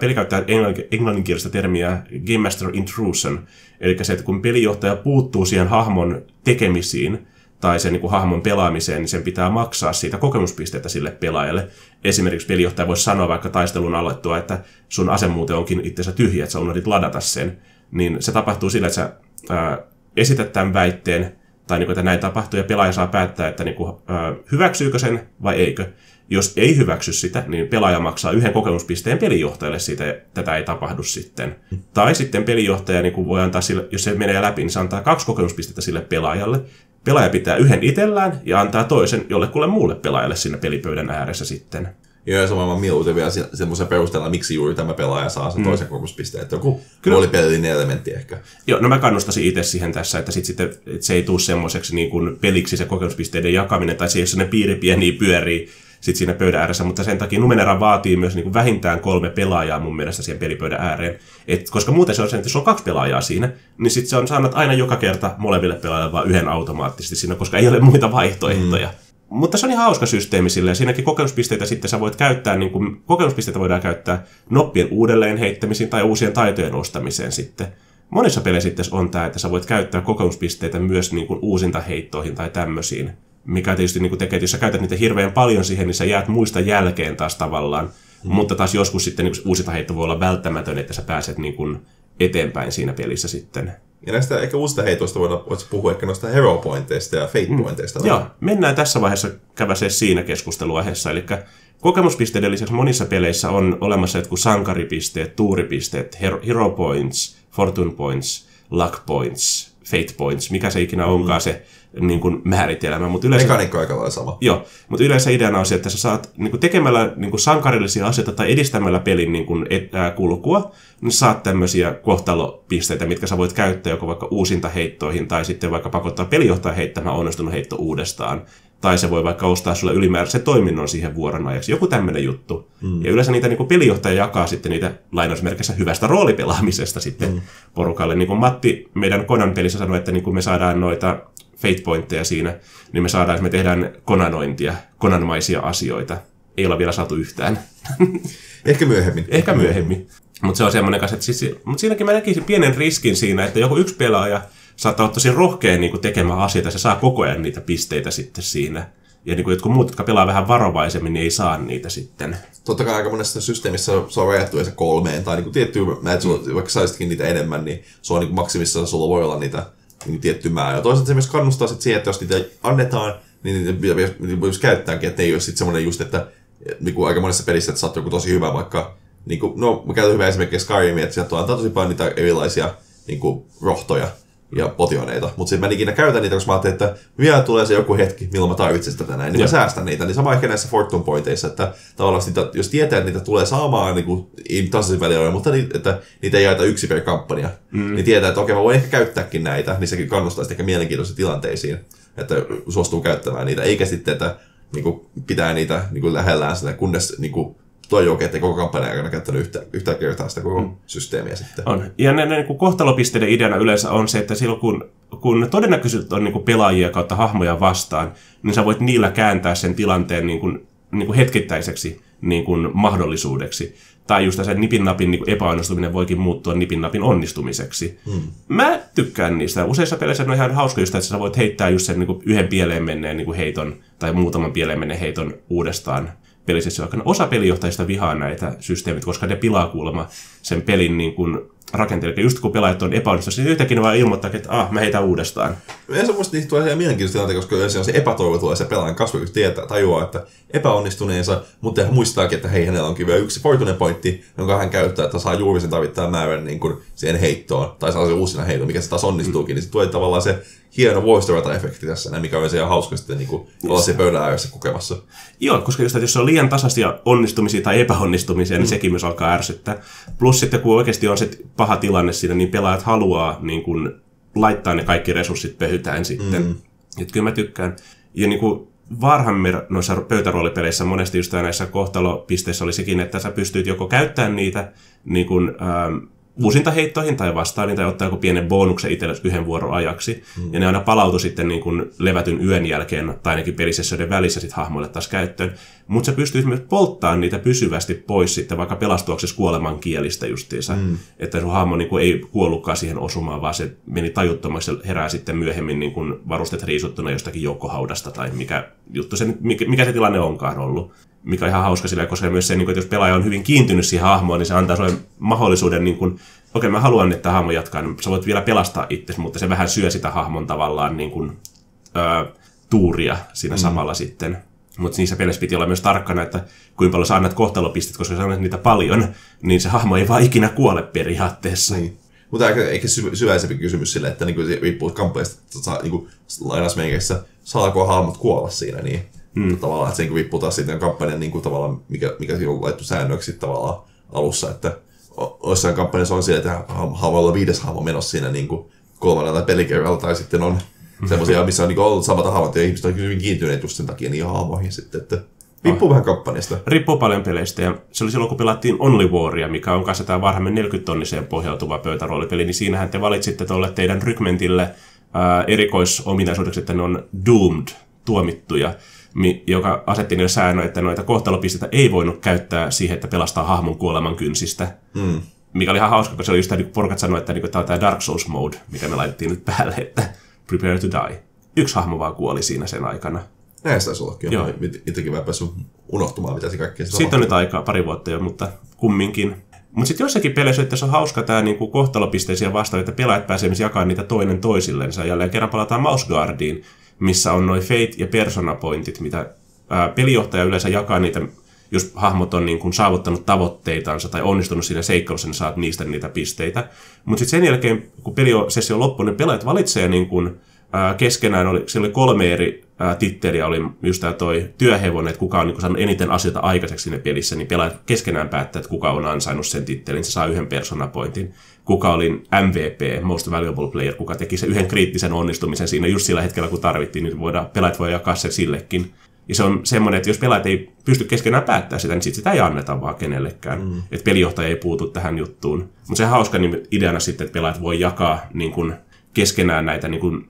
peli käyttää englanninkielistä termiä Game Master Intrusion, eli se, että kun pelijohtaja puuttuu siihen hahmon tekemisiin, tai sen niin kuin hahmon pelaamiseen, niin sen pitää maksaa siitä kokemuspisteitä sille pelaajalle. Esimerkiksi pelijohtaja voisi sanoa vaikka taistelun alettua, että sun ase muuten onkin itsensä tyhjä, että sä unohdit ladata sen. Niin se tapahtuu sillä, että sä ää, esität tämän väitteen, tai niin kuin, että näin tapahtuu, ja pelaaja saa päättää, että niin kuin, ää, hyväksyykö sen vai eikö. Jos ei hyväksy sitä, niin pelaaja maksaa yhden kokemuspisteen pelijohtajalle siitä, että tätä ei tapahdu sitten. Tai sitten pelijohtaja niin kuin voi antaa, sille, jos se menee läpi, niin se antaa kaksi kokemuspistettä sille pelaajalle, pelaaja pitää yhden itsellään ja antaa toisen jollekulle muulle pelaajalle siinä pelipöydän ääressä sitten.
Joo, ja samalla mieluiten vielä semmoisen perusteella, miksi juuri tämä pelaaja saa sen mm. toisen kokemuspisteen. Että joku roolipelillinen elementti ehkä.
Joo, no mä kannustasin itse siihen tässä, että, sit sitten, että se ei tule semmoiseksi niin kuin peliksi se kokemuspisteiden jakaminen, tai se jos ne piiri pieni pyörii sit siinä pöydän ääressä, mutta sen takia Numenera vaatii myös niin kuin vähintään kolme pelaajaa mun mielestä siihen pelipöydän ääreen. Et, koska muuten se on se, että jos on kaksi pelaajaa siinä, niin sitten se on saanut aina joka kerta molemmille pelaajille vain yhden automaattisesti siinä, koska ei ole muita vaihtoehtoja. Mm. mutta se on ihan hauska systeemi sille. Siinäkin kokemuspisteitä sitten sä voit käyttää, niin kuin, kokemuspisteitä voidaan käyttää noppien uudelleen heittämisiin tai uusien taitojen ostamiseen sitten. Monissa peleissä sitten on tämä, että sä voit käyttää kokemuspisteitä myös niin kuin uusintaheittoihin tai tämmöisiin. Mikä tietysti niin kuin tekee, että jos sä käytät niitä hirveän paljon siihen, niin sä jäät muista jälkeen taas tavallaan. Mm. Mutta taas joskus sitten niin uusintaheitto voi olla välttämätön, että sä pääset niin kuin eteenpäin siinä pelissä sitten.
Ja näistä ehkä uusista heitoista voidaan voisi puhua ehkä noista hero pointeista ja fate pointeista.
Mm. Joo, mennään tässä vaiheessa käväsee siinä keskusteluaiheessa. Eli kokemuspisteiden lisäksi monissa peleissä on olemassa jotkut sankaripisteet, tuuripisteet, hero points, fortune points, luck points, fate points, mikä se ikinä onkaan mm. se niin kuin määritelmä.
Mutta yleensä, Mekaniikka aika lailla sama.
Joo, mutta yleensä ideana on se, että sä saat niin kuin tekemällä niin kuin sankarillisia asioita tai edistämällä pelin niin kuin, et, ää, kulkua, niin saat tämmöisiä kohtalopisteitä, mitkä sä voit käyttää joko vaikka uusinta heittoihin tai sitten vaikka pakottaa pelijohtaja heittämään onnistunut heitto uudestaan. Tai se voi vaikka ostaa sulle ylimääräisen toiminnon siihen vuoron ajaksi. Joku tämmöinen juttu. Mm. Ja yleensä niitä niin kuin pelijohtaja jakaa sitten niitä lainausmerkissä hyvästä roolipelaamisesta sitten mm. porukalle. Niin kuin Matti meidän Konan pelissä sanoi, että niin kuin me saadaan noita fate pointteja siinä, niin me saadaan, että me tehdään konanointia, konanmaisia asioita. Ei olla vielä saatu yhtään.
Ehkä myöhemmin.
Ehkä myöhemmin. Mutta se on semmoinen kanssa, että siis, mutta siinäkin mä näkisin pienen riskin siinä, että joku yksi pelaaja saattaa olla tosi rohkea niin tekemään asioita, se saa koko ajan niitä pisteitä sitten siinä. Ja niin kuin jotkut muut, jotka pelaa vähän varovaisemmin, niin ei saa niitä sitten.
Totta kai aika monessa systeemissä se on rajattu se kolmeen, tai niin kuin tietty, mä, sulla, vaikka saisitkin niitä enemmän, niin se on niin maksimissa, sulla voi olla niitä niin tietty määrä. Ja toisaalta se myös kannustaa sit siihen, että jos niitä annetaan, niin niitä, niitä voi käyttääkin, että ei ole sitten semmoinen just, että niin kuin aika monessa pelissä, että oot joku tosi hyvä, vaikka, niin kuin, no mä käytän hyvä esimerkki Skyrim, että sieltä antaa tosi paljon niitä erilaisia niin kuin, rohtoja, ja potioneita. Mutta sitten mä en ikinä käytä niitä, koska mä ajattelin, että vielä tulee se joku hetki, milloin mä tarvitsen sitä tänään, niin ja. mä säästän niitä. Niin sama ehkä näissä Fortune Pointeissa, että tavallaan niitä, jos tietää, että niitä tulee saamaan niin kuin, tasaisin välillä, mutta ni, että niitä ei jaeta yksi per kampanja, mm. niin tietää, että okei, mä voin ehkä käyttääkin näitä, niin sekin kannustaa ehkä mielenkiintoisiin tilanteisiin, että suostuu käyttämään niitä, eikä sitten, että niin kuin, pitää niitä niin kuin lähellään sitä, kunnes niin kuin, toi joke, että koko kampanjan aikana käyttänyt yhtä, yhtä kertaa sitä koko mm. systeemiä sitten.
On. Ja ne, ne niin kohtalopisteiden ideana yleensä on se, että silloin kun, kun todennäköisesti on niin kuin pelaajia kautta hahmoja vastaan, niin sä voit niillä kääntää sen tilanteen niin kuin, niin kuin hetkittäiseksi niin kuin mahdollisuudeksi. Tai just se nipin-napin niin epäonnistuminen voikin muuttua nipin-napin onnistumiseksi. Hmm. Mä tykkään niistä. Useissa peleissä on ihan hauska just, että sä voit heittää just sen niin kuin yhden pieleen menneen niin kuin heiton tai muutaman pieleen menneen heiton uudestaan pelisessä aikana. Osa pelijohtajista vihaa näitä systeemit, koska ne pilaa kuulemma sen pelin niin kuin rakenteelle. Just kun pelaajat on epäonnistunut, niin yhtäkkiä ne vaan ilmoittaa, että ah, mä heitän uudestaan.
Ja se musta niistä tulee ihan mielenkiintoista tilanteita, koska jos se epätoivo tulee se pelaajan kasvu, kun tietää, tajuaa, että epäonnistuneensa, mutta hän muistaakin, että hei, hänellä onkin vielä yksi fortune pointti, jonka hän käyttää, että saa juuri sen tarvittavan määrän niin kuin siihen heittoon, tai saa se uusina heiton, mikä se taas onnistuukin, mm. niin se tulee tavallaan se hieno voice efekti tässä, mikä on se ihan hauska sitten niin kuin, olla se pöydän ääressä kokemassa.
Joo, koska just, että jos on liian tasaisia onnistumisia tai epäonnistumisia, niin mm. sekin myös alkaa ärsyttää. Plus sitten, kun oikeasti on se paha tilanne siinä, niin pelaajat haluaa niin kuin, laittaa ne kaikki resurssit pöhytään sitten. Mm. Et kyllä mä tykkään. Ja niin kuin Warhammer noissa pöytäroolipeleissä monesti just näissä kohtalopisteissä oli sekin, että sä pystyt joko käyttämään niitä niin kuin, ähm, uusintaheittoihin tai vastaan, tai ottaa joku pienen bonuksen itselle yhden vuoron ajaksi. Mm. Ja ne aina palautu sitten niin kuin levätyn yön jälkeen, tai ainakin pelisessioiden välissä sitten hahmoille taas käyttöön. Mutta sä pystyt myös polttamaan niitä pysyvästi pois sitten vaikka pelastuaksesi kuoleman kielistä justiinsa. Mm. Että sun hahmo niin kuin ei kuollutkaan siihen osumaan, vaan se meni tajuttomaksi ja herää sitten myöhemmin niin kuin varustet riisuttuna jostakin joukkohaudasta tai mikä juttu se, mikä, mikä se tilanne onkaan ollut mikä on ihan hauska sillä, koska myös se, niin että jos pelaaja on hyvin kiintynyt siihen hahmoon, niin se antaa sulle mahdollisuuden, niin kuin, okei mä haluan, että hahmo jatkaa, niin sä voit vielä pelastaa itse, mutta se vähän syö sitä hahmon tavallaan niin kuin, ö, tuuria siinä mm. samalla sitten. Mutta niissä peleissä piti olla myös tarkkana, että kuinka paljon sä annat kohtalopistet, koska sä annat niitä paljon, niin se hahmo ei vaan ikinä kuole periaatteessa. Niin.
Mutta aika ehkä syväisempi kysymys sille, että niinku se riippuu kampanjasta, että saa, niinku, lainausmerkeissä, saako hahmot kuolla siinä, niin Mm. Tavallaan, että se niin riippuu taas siitä kampanjan, niin kuin, tavallaan, mikä, mikä siinä on laittu säännöksi tavallaan alussa, että jossain kampanjassa on siellä, että haluaa olla viides hahmo menossa siinä niin kuin kolmannella pelikerralla, tai sitten on mm. semmoisia, missä on niin ollut samat hahmot, ja ihmiset on hyvin kiintyneet just sen takia niihin hahmoihin sitten, että Riippuu vähän kampanjasta.
Riippuu paljon peleistä. Ja se oli silloin, kun pelattiin Only Waria, mikä on kanssa tämä varhaimmin 40-tonniseen pohjautuva pöytäroolipeli, niin siinähän te valitsitte tuolle teidän rykmentille ää, erikoisominaisuudeksi, että ne on doomed, tuomittuja mi- joka asetti niille säännön, että noita kohtalopisteitä ei voinut käyttää siihen, että pelastaa hahmon kuoleman kynsistä.
Mm.
Mikä oli ihan hauska, kun se oli just tämä, niin porukat sanoi, että niin, tämä on tämä Dark Souls mode, mikä me laitettiin nyt päälle, että prepare to die. Yksi hahmo vaan kuoli siinä sen aikana.
Taisi ollakin.
Joo.
Itsekin vähän päässyt unohtumaan, mitä se kaikkea se
Siitä on nyt aikaa pari vuotta jo, mutta kumminkin. Mutta sitten joissakin peleissä että se on hauska tämä niinku kohtalopisteisiä vastaan, että pelaajat pääsee myös jakamaan niitä toinen toisillensa. Jälleen kerran palataan Mouse Guardiin, missä on noin Fate- ja Persona Pointit, mitä ää, pelijohtaja yleensä jakaa niitä, jos hahmot on niin kuin saavuttanut tavoitteitansa tai onnistunut siinä seikkailussa, niin saat niistä niitä pisteitä. Mutta sitten sen jälkeen, kun pelisessio loppuu, niin pelaajat valitsee niin kuin, keskenään, oli, siellä oli kolme eri titteliä, oli just tämä toi työhevonen, että kuka on niin saanut eniten asioita aikaiseksi siinä pelissä, niin pelaajat keskenään päättää, että kuka on ansainnut sen tittelin, se saa yhden personapointin. Kuka oli MVP, Most Valuable Player, kuka teki sen yhden kriittisen onnistumisen siinä just sillä hetkellä, kun tarvittiin, niin voidaan, pelaajat voi jakaa sen sillekin. Ja se on semmoinen, että jos pelaajat ei pysty keskenään päättää sitä, niin sit sitä ei anneta vaan kenellekään. Mm. Että pelijohtaja ei puutu tähän juttuun. Mutta se hauska niin ideana sitten, että pelaajat voi jakaa niin kun, keskenään näitä niin kun,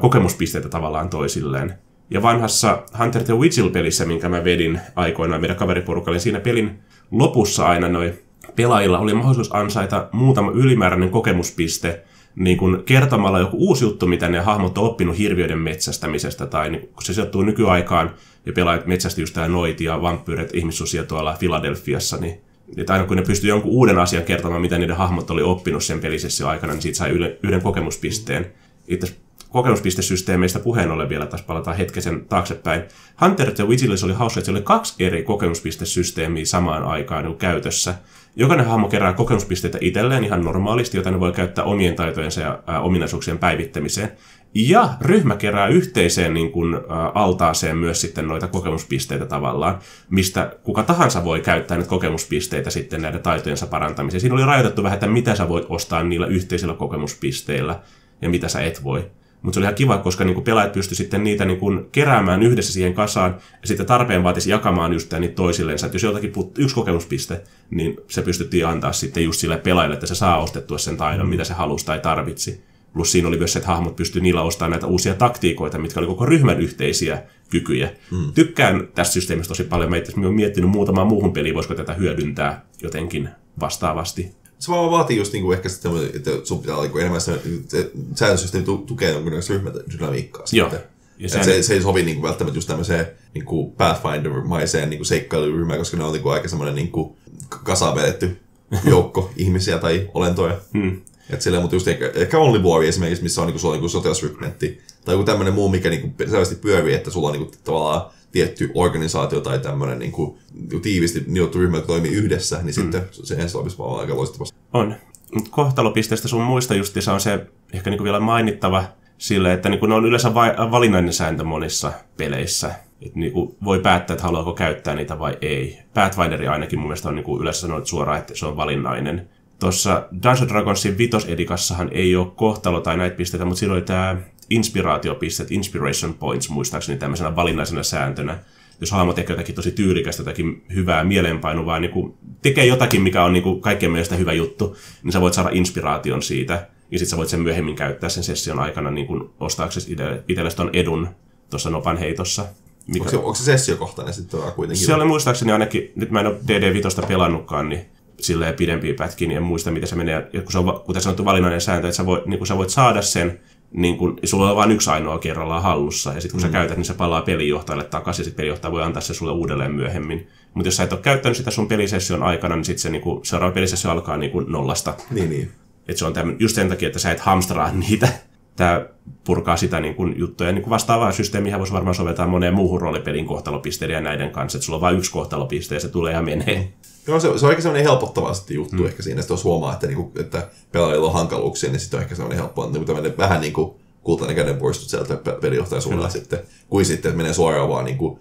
kokemuspisteitä tavallaan toisilleen. Ja vanhassa Hunter the Vigil-pelissä, minkä mä vedin aikoinaan meidän kaveriporukalle, niin siinä pelin lopussa aina noin pelaajilla oli mahdollisuus ansaita muutama ylimääräinen kokemuspiste niin kuin kertomalla joku uusi juttu, mitä ne hahmot on oppinut hirviöiden metsästämisestä, tai niin, kun se sijoittuu nykyaikaan, ja pelaajat metsästi just noitia, vampyyret, ihmissusia tuolla Filadelfiassa, niin että aina kun ne pystyy jonkun uuden asian kertomaan, mitä niiden hahmot oli oppinut sen pelisessio aikana, niin siitä sai yhden kokemuspisteen. Itse kokemuspistesysteemeistä puheen ollen vielä, taas palataan hetkesen taaksepäin. Hunter the Vigilance oli hauska, että oli kaksi eri kokemuspistesysteemiä samaan aikaan niin käytössä. Jokainen hahmo kerää kokemuspisteitä itselleen ihan normaalisti, jota ne voi käyttää omien taitojensa ja ää, ominaisuuksien päivittämiseen. Ja ryhmä kerää yhteiseen niin kuin, ä, altaaseen myös sitten noita kokemuspisteitä tavallaan, mistä kuka tahansa voi käyttää näitä kokemuspisteitä sitten näiden taitojensa parantamiseen. Siinä oli rajoitettu vähän, että mitä sä voit ostaa niillä yhteisillä kokemuspisteillä ja mitä sä et voi. Mutta se oli ihan kiva, koska niinku pelaajat pysty sitten niitä niinku keräämään yhdessä siihen kasaan ja sitten tarpeen vaatisi jakamaan just niitä toisilleen. Että jos joltakin puuttuu yksi kokemuspiste, niin se pystyttiin antaa sitten just sille pelaajalle, että se saa ostettua sen taidon, mm. mitä se halusi tai tarvitsi. Plus siinä oli myös se, että hahmot pystyivät niillä ostamaan näitä uusia taktiikoita, mitkä oli koko ryhmän yhteisiä kykyjä. Mm. Tykkään tästä systeemistä tosi paljon. Mä itse olen miettinyt muutamaa muuhun peliin, voisiko tätä hyödyntää jotenkin vastaavasti.
Se vaan vaatii just niinku ehkä sitten, että sun pitää olla niinku enemmän se, säännössysteemi tu- tukee jonkinlaista ryhmädynamiikkaa.
Joo.
Sitten.
Ja sehän-
se, se ei sovi niinku välttämättä just tämmöiseen niinku Pathfinder-maiseen niinku seikkailuryhmään, koska ne on niinku aika semmoinen niinku kasaan vedetty joukko ihmisiä tai olentoja.
Hmm.
Et sillä, mutta just ehkä, ehkä Only War esimerkiksi, missä on niinku, sulla on niinku sotilasrykmentti, tai joku tämmöinen muu, mikä niinku selvästi pyörii, että sulla on niinku tavallaan tietty organisaatio tai tämmöinen niinku, tiivisti niottu ryhmä, toimii yhdessä, niin sitten se ensi sopisi vaan aika loistavasti.
On. Mutta kohtalopisteestä sun muista justiinsa on se ehkä niinku vielä mainittava sille, että niinku ne on yleensä va- valinnainen sääntö monissa peleissä. Et niinku voi päättää, että haluaako käyttää niitä vai ei. Pathfinderi ainakin mun mielestä on niinku yleensä sanonut suoraan, että se on valinnainen. Tuossa Dungeons Dragonsin vitosedikassahan ei ole kohtalo tai näitä pisteitä, mutta oli tämä inspiraatiopisteet, inspiration points muistaakseni tämmöisenä valinnaisena sääntönä. Jos hahmo tekee jotakin tosi tyylikästä, jotakin hyvää mielenpainuvaa, niin kuin tekee jotakin, mikä on niin kuin kaikkien mielestä hyvä juttu, niin sä voit saada inspiraation siitä. Ja sitten sä voit sen myöhemmin käyttää sen session aikana niin kuin ostaaksesi itsellesi ton edun tuossa nopan heitossa. Mikä...
Onko se, onko se sessiokohtainen sitten kuitenkin?
Se oli muistaakseni ainakin, nyt mä en ole DD5 pelannutkaan, niin silleen pidempiä pätkiä, niin en muista, miten se menee. Ja kun se on, kuten sanottu, valinnainen sääntö, että sä voit, niin kun sä voit saada sen, niin kun, sulla on vain yksi ainoa kerrallaan hallussa, ja sitten kun mm. sä käytät, niin se palaa pelijohtajalle takaisin, ja sitten pelijohtaja voi antaa se sulle uudelleen myöhemmin. Mutta jos sä et ole käyttänyt sitä sun pelisession aikana, niin sitten se niin kun, seuraava pelisessio alkaa niin kun nollasta.
Niin, niin.
Et se on tämmönen, just sen takia, että sä et hamstraa niitä. Tämä purkaa sitä niin kuin juttuja. Niin kuin vastaavaa systeemiä voisi varmaan soveltaa moneen muuhun roolipelin kohtalopisteiden ja näiden kanssa. Että sulla on vain yksi kohtalopiste ja se tulee ja menee.
Joo, se, se on ehkä semmoinen helpottava sitten juttu mm. ehkä siinä, että jos huomaa, että, niinku, että pelaajilla on hankaluuksia, niin sitten on ehkä semmoinen helppo, että tämmöinen vähän niin kuin kultainen käden poistut sieltä pe- pelijohtajan suunnalla sitten, kuin sitten, että menee suoraan vaan niin kuin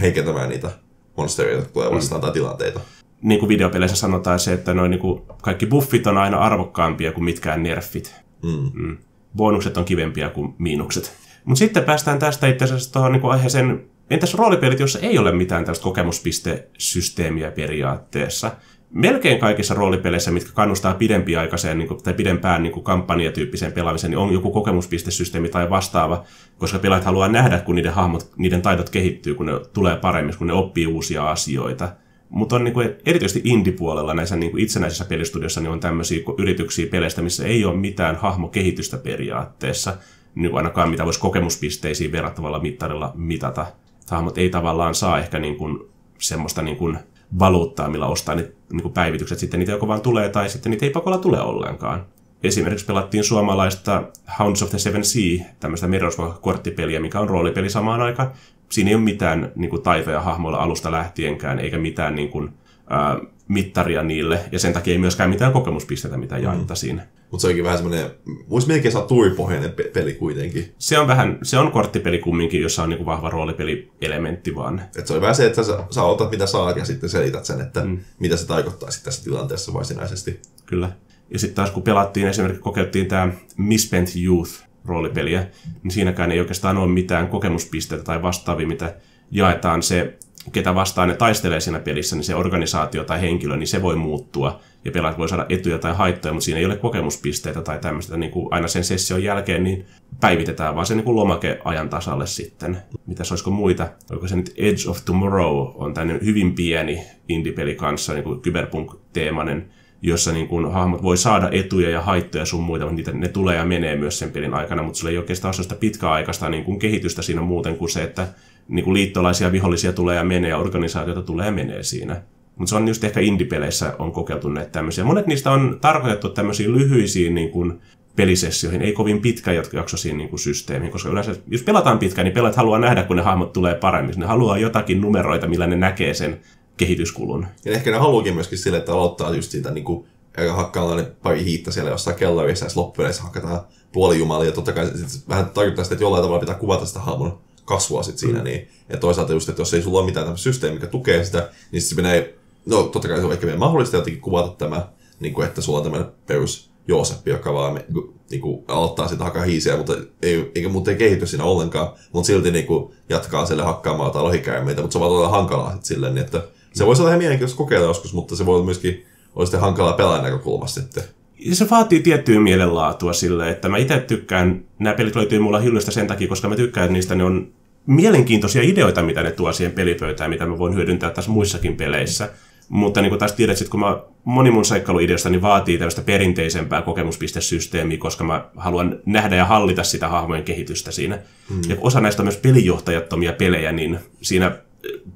heikentämään niitä monstereita, jotka tulee vastaan tai tilanteita.
Niin kuin videopeleissä sanotaan se, että noin niin kuin kaikki buffit on aina arvokkaampia kuin mitkään nerfit.
Mm.
Mm. Bonukset on kivempiä kuin miinukset. Mutta sitten päästään tästä itse asiassa tuohon niin aiheeseen, entäs roolipelit, joissa ei ole mitään tällaista kokemuspistesysteemiä periaatteessa? melkein kaikissa roolipeleissä, mitkä kannustaa pidempiaikaiseen niin kuin, tai pidempään niin kuin kampanjatyyppiseen pelaamiseen, niin on joku kokemuspistesysteemi tai vastaava, koska pelaajat haluaa nähdä, kun niiden hahmot, niiden taidot kehittyy, kun ne tulee paremmin, kun ne oppii uusia asioita. Mutta on niin kuin, erityisesti indie-puolella näissä niin kuin itsenäisissä pelistudioissa niin on tämmöisiä yrityksiä peleistä, missä ei ole mitään hahmokehitystä periaatteessa, niin kuin ainakaan mitä voisi kokemuspisteisiin verrattavalla mittarilla mitata. Hahmot ei tavallaan saa ehkä niin kuin semmoista niin kuin valuuttaa, millä ostaa ne niin kuin päivitykset. Sitten niitä joko vaan tulee tai sitten niitä ei pakolla tule ollenkaan. Esimerkiksi pelattiin suomalaista Hounds of the Seven Sea, tämmöistä Merirosvo-korttipeliä, mikä on roolipeli samaan aikaan. Siinä ei ole mitään niin kuin, taitoja hahmoilla alusta lähtienkään, eikä mitään niin kuin, ää, mittaria niille, ja sen takia ei myöskään mitään kokemuspisteitä, mitä jaettaisiin. Mm.
Mutta se onkin vähän semmoinen, voisi melkein saa tuuripohjainen pe- peli kuitenkin.
Se on vähän, se on korttipeli kumminkin, jossa on niinku vahva roolipelielementti vaan.
Et se on vähän se, että sä, sä otat mitä saat ja sitten selität sen, että mm. mitä se tarkoittaa sitten tässä tilanteessa varsinaisesti.
Kyllä. Ja sitten taas kun pelattiin esimerkiksi, kokeiltiin tämä Misspent Youth roolipeliä, niin siinäkään ei oikeastaan ole mitään kokemuspisteitä tai vastaavia, mitä jaetaan se ketä vastaan ne taistelee siinä pelissä, niin se organisaatio tai henkilö, niin se voi muuttua. Ja pelaajat voi saada etuja tai haittoja, mutta siinä ei ole kokemuspisteitä tai tämmöistä. Niin kuin aina sen session jälkeen niin päivitetään vaan se niin kuin lomake ajan tasalle sitten. Mitä olisiko muita? Oliko se nyt Edge of Tomorrow on tämmöinen hyvin pieni indie-peli kanssa, niin kuin cyberpunk-teemainen, jossa niin kuin hahmot voi saada etuja ja haittoja sun muita, mutta niitä, ne tulee ja menee myös sen pelin aikana, mutta sulla ei oikeastaan ole sellaista pitkäaikaista niin kuin kehitystä siinä muuten kuin se, että niin kuin liittolaisia vihollisia tulee ja menee ja organisaatioita tulee ja menee siinä. Mutta se on just ehkä indie-peleissä on kokeiltu näitä tämmöisiä. Monet niistä on tarkoitettu tämmöisiin lyhyisiin niin kuin pelisessioihin, ei kovin pitkäjaksoisiin niin kuin systeemiin, koska yleensä, jos pelataan pitkään, niin pelaat haluaa nähdä, kun ne hahmot tulee paremmin. Ne haluaa jotakin numeroita, millä ne näkee sen kehityskulun.
Ja ehkä ne haluukin myöskin sille, että aloittaa just siitä niin kuin, hakkaa ne pari hiitta siellä jossain kellarissa, ja loppupeleissä hakataan puolijumalia. Totta kai vähän tarkoittaa sitä, että jollain tavalla pitää kuvata sitä hahmon kasvua sit siinä. Mm. Niin, ja toisaalta just, että jos ei sulla ole mitään tämmöistä systeemiä, mikä tukee sitä, niin se menee, no totta kai se on ehkä vielä mahdollista jotenkin kuvata tämä, niin kuin, että sulla on tämmöinen perus Jooseppi, joka vaan niin kuin, aloittaa sitä hakkaa hiisiä, mutta ei, eikä muuten ei kehity siinä ollenkaan, mutta silti niin kuin, jatkaa sille hakkaamaan tai lohikäärmeitä, mutta se on vaan hankalaa sitten silleen, niin että se voisi olla ihan mielenkiintoista kokeilla joskus, mutta se voi olla myöskin olla sitten hankalaa pelaajan näkökulmasta sitten.
Ja se vaatii tiettyä mielenlaatua sille, että mä itse tykkään, nämä pelit löytyy mulla hyllystä sen takia, koska mä tykkään niistä, ne on mielenkiintoisia ideoita, mitä ne tuo siihen pelipöytään, mitä mä voin hyödyntää tässä muissakin peleissä. Mutta niin kuin taas tiedät, että kun mä, moni mun seikkailuideasta niin vaatii tällaista perinteisempää kokemuspistesysteemiä, koska mä haluan nähdä ja hallita sitä hahmojen kehitystä siinä. Mm. Ja osa näistä on myös pelijohtajattomia pelejä, niin siinä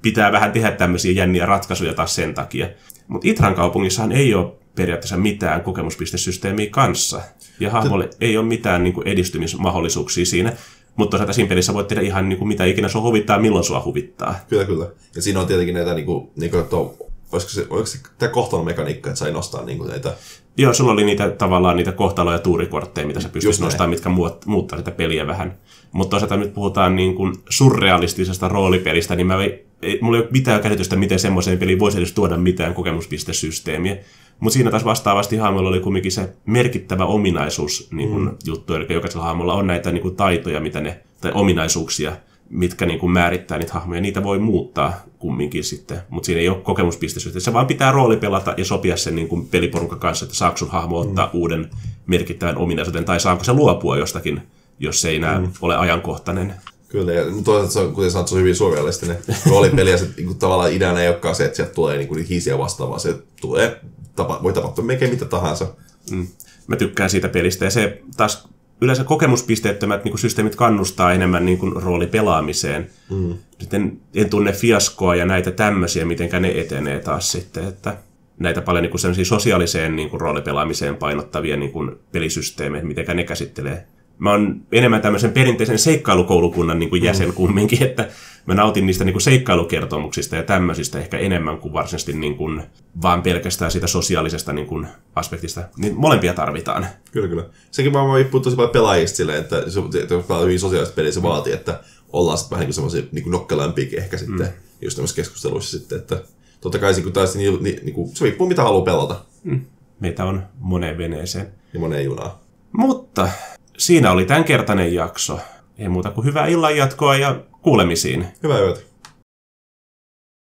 pitää vähän tehdä tämmöisiä jänniä ratkaisuja taas sen takia. Mutta Itran kaupungissahan ei ole periaatteessa mitään kokemuspistesysteemiä kanssa. Ja hahmolle ei ole mitään niin kuin edistymismahdollisuuksia siinä. Mutta toisaalta siinä pelissä voit tehdä ihan niin kuin mitä ikinä sua huvittaa, milloin sua huvittaa.
Kyllä, kyllä. Ja siinä on tietenkin näitä, niin kuin, niin kuin, että olisiko se, olisiko se tämä kohtalon mekaniikka, että sai nostaa niin kuin näitä...
Joo, sulla oli niitä tavallaan niitä kohtalo- ja tuurikortteja, mitä sä pystyt nostamaan, mitkä muut, muuttaa sitä peliä vähän. Mutta toisaalta nyt puhutaan niin kuin surrealistisesta roolipelistä, niin mä ei, ei, mulla ei ole mitään käsitystä, miten semmoiseen peliin voisi edes tuoda mitään kokemuspistesysteemiä. Mutta siinä taas vastaavasti hahmolla oli kumminkin se merkittävä ominaisuus niin kun, mm. juttu, eli jokaisella hahmolla on näitä niin kun, taitoja, mitä ne, tai ominaisuuksia, mitkä niin kuin määrittää niitä hahmoja. Niitä voi muuttaa kumminkin sitten, mutta siinä ei ole kokemuspisteisyyttä. Se vaan pitää rooli pelata ja sopia sen niin kuin peliporukka kanssa, että saako sun hahmo ottaa mm. uuden merkittävän ominaisuuden, tai saako se luopua jostakin, jos se ei enää mm. ole ajankohtainen.
Kyllä, ja toisaalta se on, kuten sanot, se on hyvin surrealistinen roolipeli, ja se niin tavallaan ideana ei olekaan se, että sieltä tulee niin kuin hiisiä vastaavaa, se tulee, tapa, voi tapahtua melkein mitä tahansa.
Mm. Mä tykkään siitä pelistä, ja se taas yleensä kokemuspisteettömät niin kuin systeemit kannustaa enemmän niin kuin roolipelaamiseen. Mm. Sitten en tunne fiaskoa ja näitä tämmöisiä, miten ne etenee taas sitten, että näitä paljon niin kuin sosiaaliseen niin kuin roolipelaamiseen painottavia niin kuin pelisysteemejä, miten ne käsittelee mä oon enemmän tämmöisen perinteisen seikkailukoulukunnan niin kuin jäsen mm. kumminkin, että mä nautin niistä niin kuin seikkailukertomuksista ja tämmöisistä ehkä enemmän kuin varsinaisesti niin kuin vaan pelkästään siitä sosiaalisesta niin kuin aspektista. Niin molempia tarvitaan.
Kyllä, kyllä. Sekin vaan riippuu tosi paljon pelaajista silleen, että jos pelaa hyvin sosiaalista peliä, se vaatii, että ollaan sitten vähän niin kuin semmoisia niin nokkelämpiäkin ehkä sitten, mm. just tämmöisissä keskusteluissa sitten, että totta kai kun taas, niin, niin, niin kuin, se riippuu mitä haluaa pelata. Mm.
Meitä on moneen veneeseen.
Ja moneen junaan.
Mutta siinä oli tämänkertainen jakso. Ei muuta kuin hyvää illan jatkoa ja kuulemisiin.
Hyvää yötä.